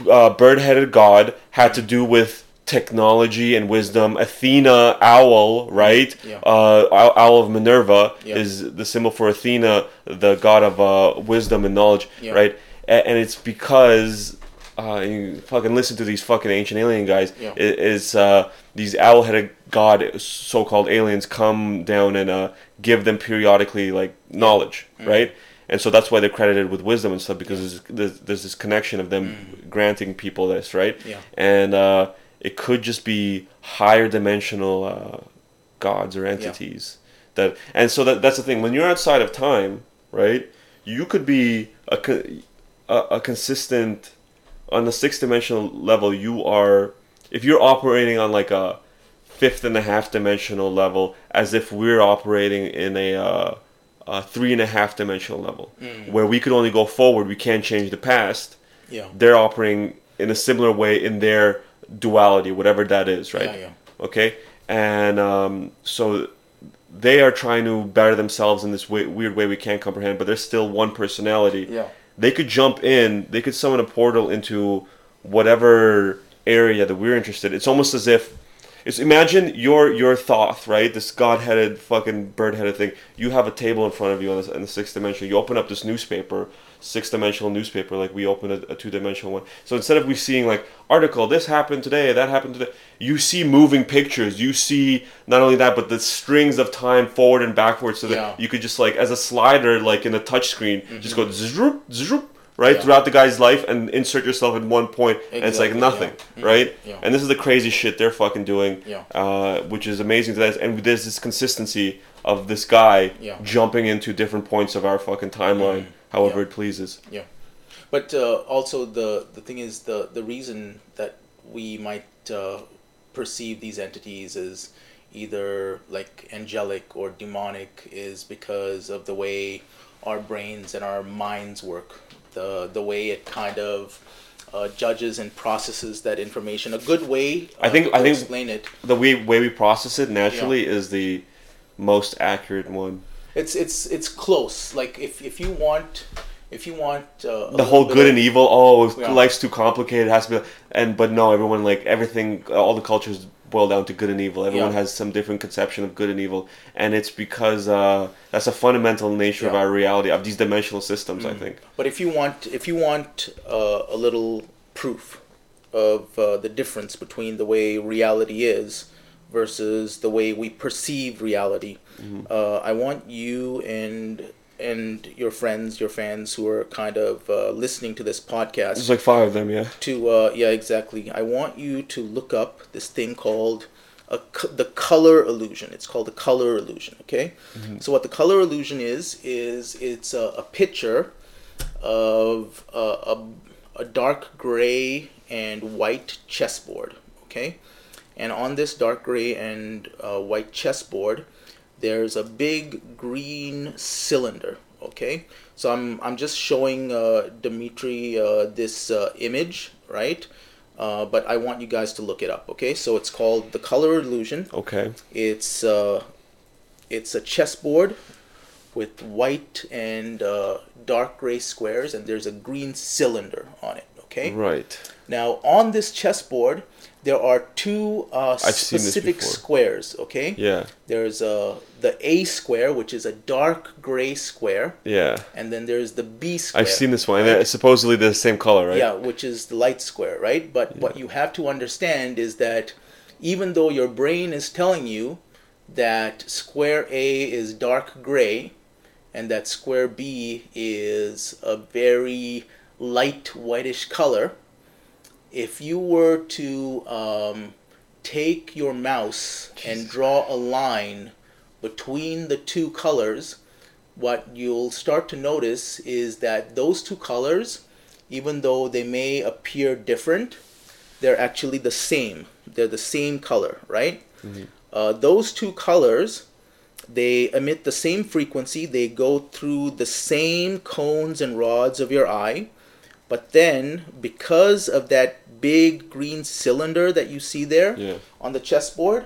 Speaker 2: uh, bird-headed god had to do with technology and wisdom. Athena, owl, right?
Speaker 3: Yeah.
Speaker 2: Uh, owl, of Minerva
Speaker 3: Yeah.
Speaker 2: is the symbol for Athena, the god of uh, wisdom and knowledge,
Speaker 3: Yeah.
Speaker 2: right? A- and it's because uh, you fucking listen to these fucking ancient alien guys.
Speaker 3: Yeah.
Speaker 2: It, it's uh, these owl-headed god, so-called aliens, come down and uh, give them periodically like knowledge,
Speaker 3: Mm.
Speaker 2: right? And so that's why they're credited with wisdom and stuff because there's, there's, there's this connection of them granting people this, right?
Speaker 3: Mm. Yeah.
Speaker 2: And uh, it could just be higher dimensional uh, gods or entities that, and so that that's the thing. When you're outside of time, right? You could be a co- a, a consistent on the sixth dimensional level. You are if you're operating on like a fifth and a half dimensional level, as if we're operating in a uh, a three and a half dimensional level, where we could only go forward. We can't change the past.
Speaker 3: yeah,
Speaker 2: They're operating in a similar way in their duality, whatever that is, right?
Speaker 3: Yeah, yeah.
Speaker 2: Okay, and um, so they are trying to better themselves in this way, weird way we can't comprehend, but there's still one personality.
Speaker 3: Yeah.
Speaker 2: They could jump in. They could summon a portal into whatever area that we're interested. It's almost as if it's imagine your your Thoth, right? This god-headed fucking bird-headed thing. You have a table in front of you in the, in the sixth dimension. You open up this newspaper, six dimensional newspaper, like we open a, a two dimensional one. So instead of we seeing like article, this happened today, that happened today, you see moving pictures. You see not only that, but the strings of time forward and backwards, so that
Speaker 3: Yeah.
Speaker 2: you could just like as a slider, like in a touch screen, just go zzoop, zzoop, right
Speaker 3: Yeah.
Speaker 2: throughout the guy's life and insert yourself at one point, and it's like nothing,
Speaker 3: yeah. Mhm.
Speaker 2: right?
Speaker 3: Yeah.
Speaker 2: And this is the crazy shit they're fucking doing,
Speaker 3: Yeah.
Speaker 2: uh, which is amazing to that. And there's this consistency of this guy jumping into different points of our fucking timeline, however
Speaker 3: Yeah.
Speaker 2: it pleases.
Speaker 3: Yeah, but uh, also the the thing is the the reason that we might uh, perceive these entities as either like angelic or demonic is because of the way our brains and our minds work, the the way it kind of uh, judges and processes that information. A good way
Speaker 2: I
Speaker 3: uh,
Speaker 2: think-
Speaker 3: to
Speaker 2: I think-
Speaker 3: explain it.
Speaker 2: The way way we process it naturally is the most accurate one.
Speaker 3: It's it's it's close. Like if if you want if you want uh,
Speaker 2: The whole good
Speaker 3: of-
Speaker 2: and evil. Oh,
Speaker 3: Yeah.
Speaker 2: life's too complicated. It has to be. And but no, everyone like everything. All the cultures boil down to good and evil. Everyone
Speaker 3: Yeah.
Speaker 2: has some different conception of good and evil, and it's because uh, that's a fundamental nature of
Speaker 3: Yeah. Mm.
Speaker 2: our reality of these dimensional systems. I think.
Speaker 3: But if you want, if you want uh, a little proof of uh, the difference between the way reality is versus the way we perceive reality, uh, I want you and and your friends, your fans who are kind of uh, listening to this podcast
Speaker 2: There's like five of them. Yeah.
Speaker 3: to uh, yeah exactly. I want you to look up this thing called a, the color illusion. It's called the color illusion okay? So what the color illusion is is it's a, a picture of uh, a, a dark gray and white chessboard okay and on this dark gray and uh, white chessboard there's a big green cylinder okay? So i'm, I'm just showing uh, dimitri uh, this uh, image right? Uh, but i want you guys to look it up okay? So it's called the color illusion.
Speaker 2: Okay.
Speaker 3: it's uh, it's a chessboard with white and uh, dark gray squares and there's a green cylinder on it okay?
Speaker 2: Right.
Speaker 3: now, on this chessboard, there are two uh, specific squares. Okay.
Speaker 2: Yeah.
Speaker 3: There's uh, the A square, which is a dark gray square,
Speaker 2: Yeah.
Speaker 3: and then there's the B square.
Speaker 2: I've seen this one. And it's supposedly the same color, right?
Speaker 3: Yeah, which is the light square, right? But what you have to understand is that even though your brain is telling you that square A is dark gray and that square B is a very light whitish color, if you were to um, take your mouse and draw a line between the two colors, what you'll start to notice is that those two colors, even though they may appear different, they're actually the same. They're the same color, right? Uh, those two colors, they emit the same frequency. They go through the same cones and rods of your eye. But then, because of that big green cylinder that you see there
Speaker 2: Yeah.
Speaker 3: on the chessboard,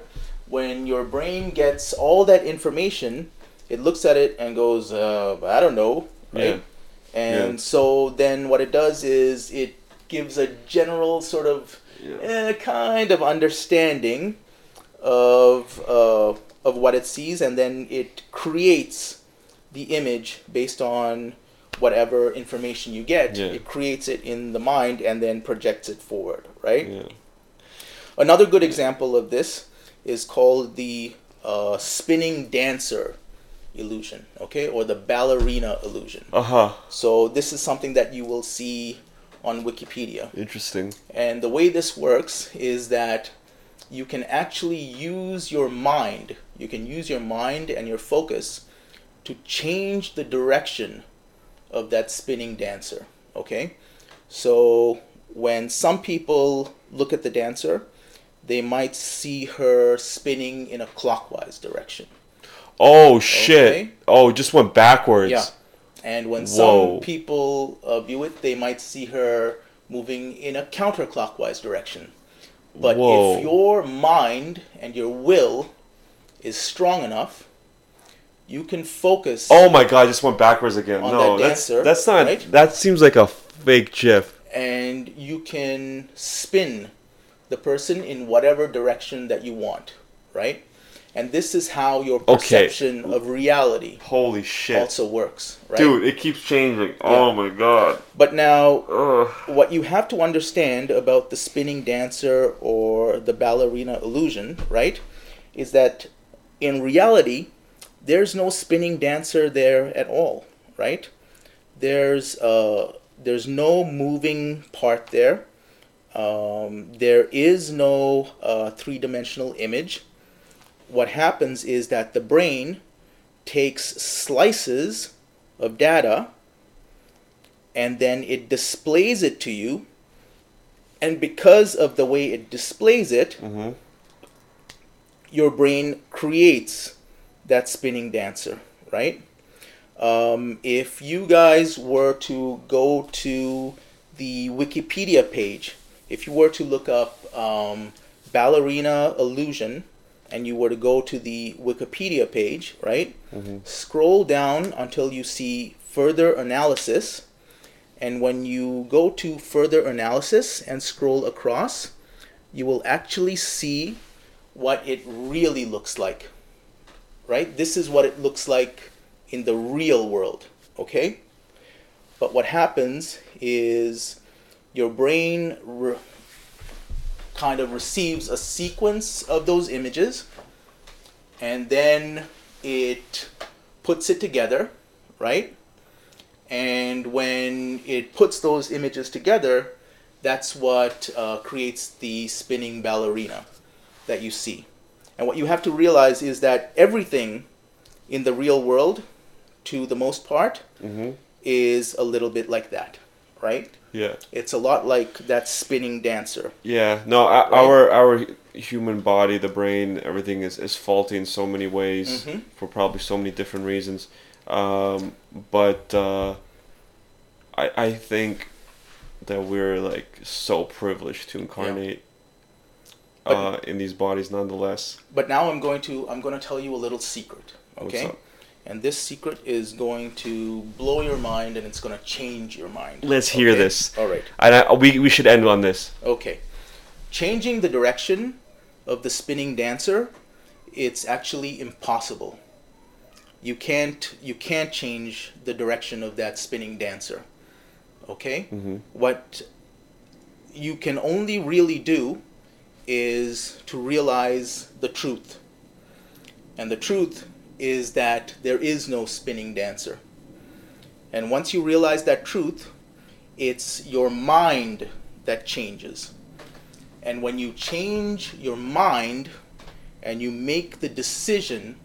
Speaker 3: when your brain gets all that information, it looks at it and goes, uh, I don't know, right? And
Speaker 2: Yeah.
Speaker 3: so then what it does is it gives a general sort of
Speaker 2: Yeah.
Speaker 3: eh, kind of understanding of uh, of what it sees, and then it creates the image based on whatever information you get.
Speaker 2: Yeah.
Speaker 3: It creates it in the mind and then projects it forward, right?
Speaker 2: Yeah.
Speaker 3: Another good example of this is called the uh, spinning dancer illusion, okay, or the ballerina illusion.
Speaker 2: Uh huh.
Speaker 3: So this is something that you will see on Wikipedia.
Speaker 2: Interesting.
Speaker 3: And the way this works is that you can actually use your mind, you can use your mind and your focus to change the direction of that spinning dancer. Okay? So when some people look at the dancer, they might see her spinning in a clockwise direction.
Speaker 2: Oh shit.
Speaker 3: Okay.
Speaker 2: Oh, it just went backwards.
Speaker 3: Yeah. And when
Speaker 2: Whoa.
Speaker 3: some people uh, view it, they might see her moving in a counterclockwise direction. But
Speaker 2: Whoa.
Speaker 3: if your mind and your will is strong enough, you can focus
Speaker 2: Oh my god, I just went backwards again. No,
Speaker 3: that
Speaker 2: that's
Speaker 3: dancer,
Speaker 2: that's not.
Speaker 3: right?
Speaker 2: That seems like a fake GIF.
Speaker 3: and you can spin the person in whatever direction that you want, right? And this is how your
Speaker 2: Okay.
Speaker 3: perception of reality
Speaker 2: Holy shit,
Speaker 3: also works, right?
Speaker 2: dude! It keeps changing. Oh my god.
Speaker 3: But now
Speaker 2: Ugh.
Speaker 3: what you have to understand about the spinning dancer or the ballerina illusion, right, is that in reality, there's no spinning dancer there at all, right? There's uh, there's no moving part there. Um, there is no uh, three dimensional image. What happens is that the brain takes slices of data and then it displays it to you. And because of the way it displays it,
Speaker 2: Mhm.
Speaker 3: your brain creates that spinning dancer, right? Um, if you guys were to go to the Wikipedia page, if you were to look up um, ballerina illusion and you were to go to the Wikipedia page, right? Scroll down until you see further analysis. And when you go to further analysis and scroll across, you will actually see what it really looks like. Right? This is what it looks like in the real world. Okay? But what happens is your brain re- kind of receives a sequence of those images and then it puts it together, right? And when it puts those images together, that's what uh, creates the spinning ballerina that you see. And what you have to realize is that everything in the real world, to the most part,
Speaker 2: Mm-hmm.
Speaker 3: is a little bit like that, right?
Speaker 2: Yeah.
Speaker 3: It's a lot like that spinning dancer.
Speaker 2: Yeah, no, o- our our human body, the brain, everything is, is faulty in so many ways
Speaker 3: Mhm.
Speaker 2: for probably so many different reasons. Um, but uh, I I think that we're like so privileged to incarnate
Speaker 3: But-
Speaker 2: uh, in these bodies, nonetheless.
Speaker 3: But now I'm going to I'm going to tell you a little secret, okay? And this secret is going to blow your mind and it's going to change your mind.
Speaker 2: Let's hear
Speaker 3: okay?
Speaker 2: this.
Speaker 3: All right.
Speaker 2: And I, we we should end on this.
Speaker 3: Okay. Changing the direction of the spinning dancer, it's actually impossible. You can't you can't change the direction of that spinning dancer. Okay?
Speaker 2: Mhm.
Speaker 3: What you can only really do is to realize the truth. And the truth is that there is no spinning dancer. And once you realize that truth, it's your mind that changes. And when you change your mind and you make the decision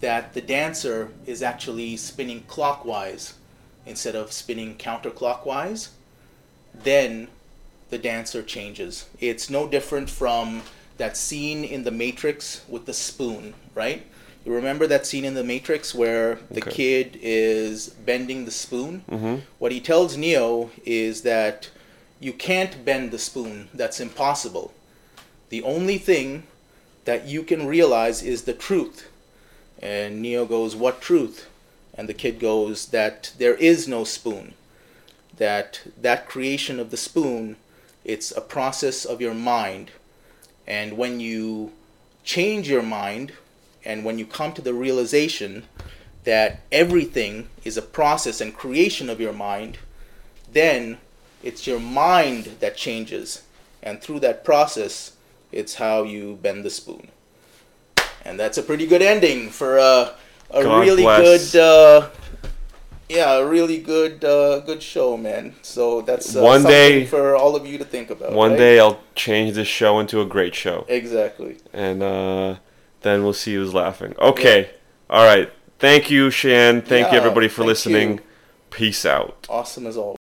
Speaker 3: that the dancer is actually spinning clockwise instead of spinning counterclockwise, then the dancer changes. It's no different from that scene in The Matrix with the spoon, right? You remember that scene in The Matrix where the
Speaker 2: Okay.
Speaker 3: kid is bending the spoon?
Speaker 2: Mm-hmm.
Speaker 3: What he tells Neo is that you can't bend the spoon. That's impossible. The only thing that you can realize is the truth. And Neo goes, What truth? And the kid goes, That there is no spoon. That that creation of the spoon, it's a process of your mind. And when you change your mind, and when you come to the realization that everything is a process and creation of your mind, then it's your mind that changes. And through that process, it's how you bend the spoon. And that's a pretty good ending for a
Speaker 2: God
Speaker 3: really
Speaker 2: bless.
Speaker 3: good, uh, yeah, a really good, uh, good show, man. So that's uh,
Speaker 2: One
Speaker 3: something
Speaker 2: day-
Speaker 3: for all of you to think about.
Speaker 2: One
Speaker 3: right?
Speaker 2: day I'll change this show into a great show.
Speaker 3: exactly.
Speaker 2: and uh, then we'll see who's laughing. Okay, all right. Thank you, Shan. Thank you, everybody, for listening.
Speaker 3: you.
Speaker 2: Peace out.
Speaker 3: Awesome as always.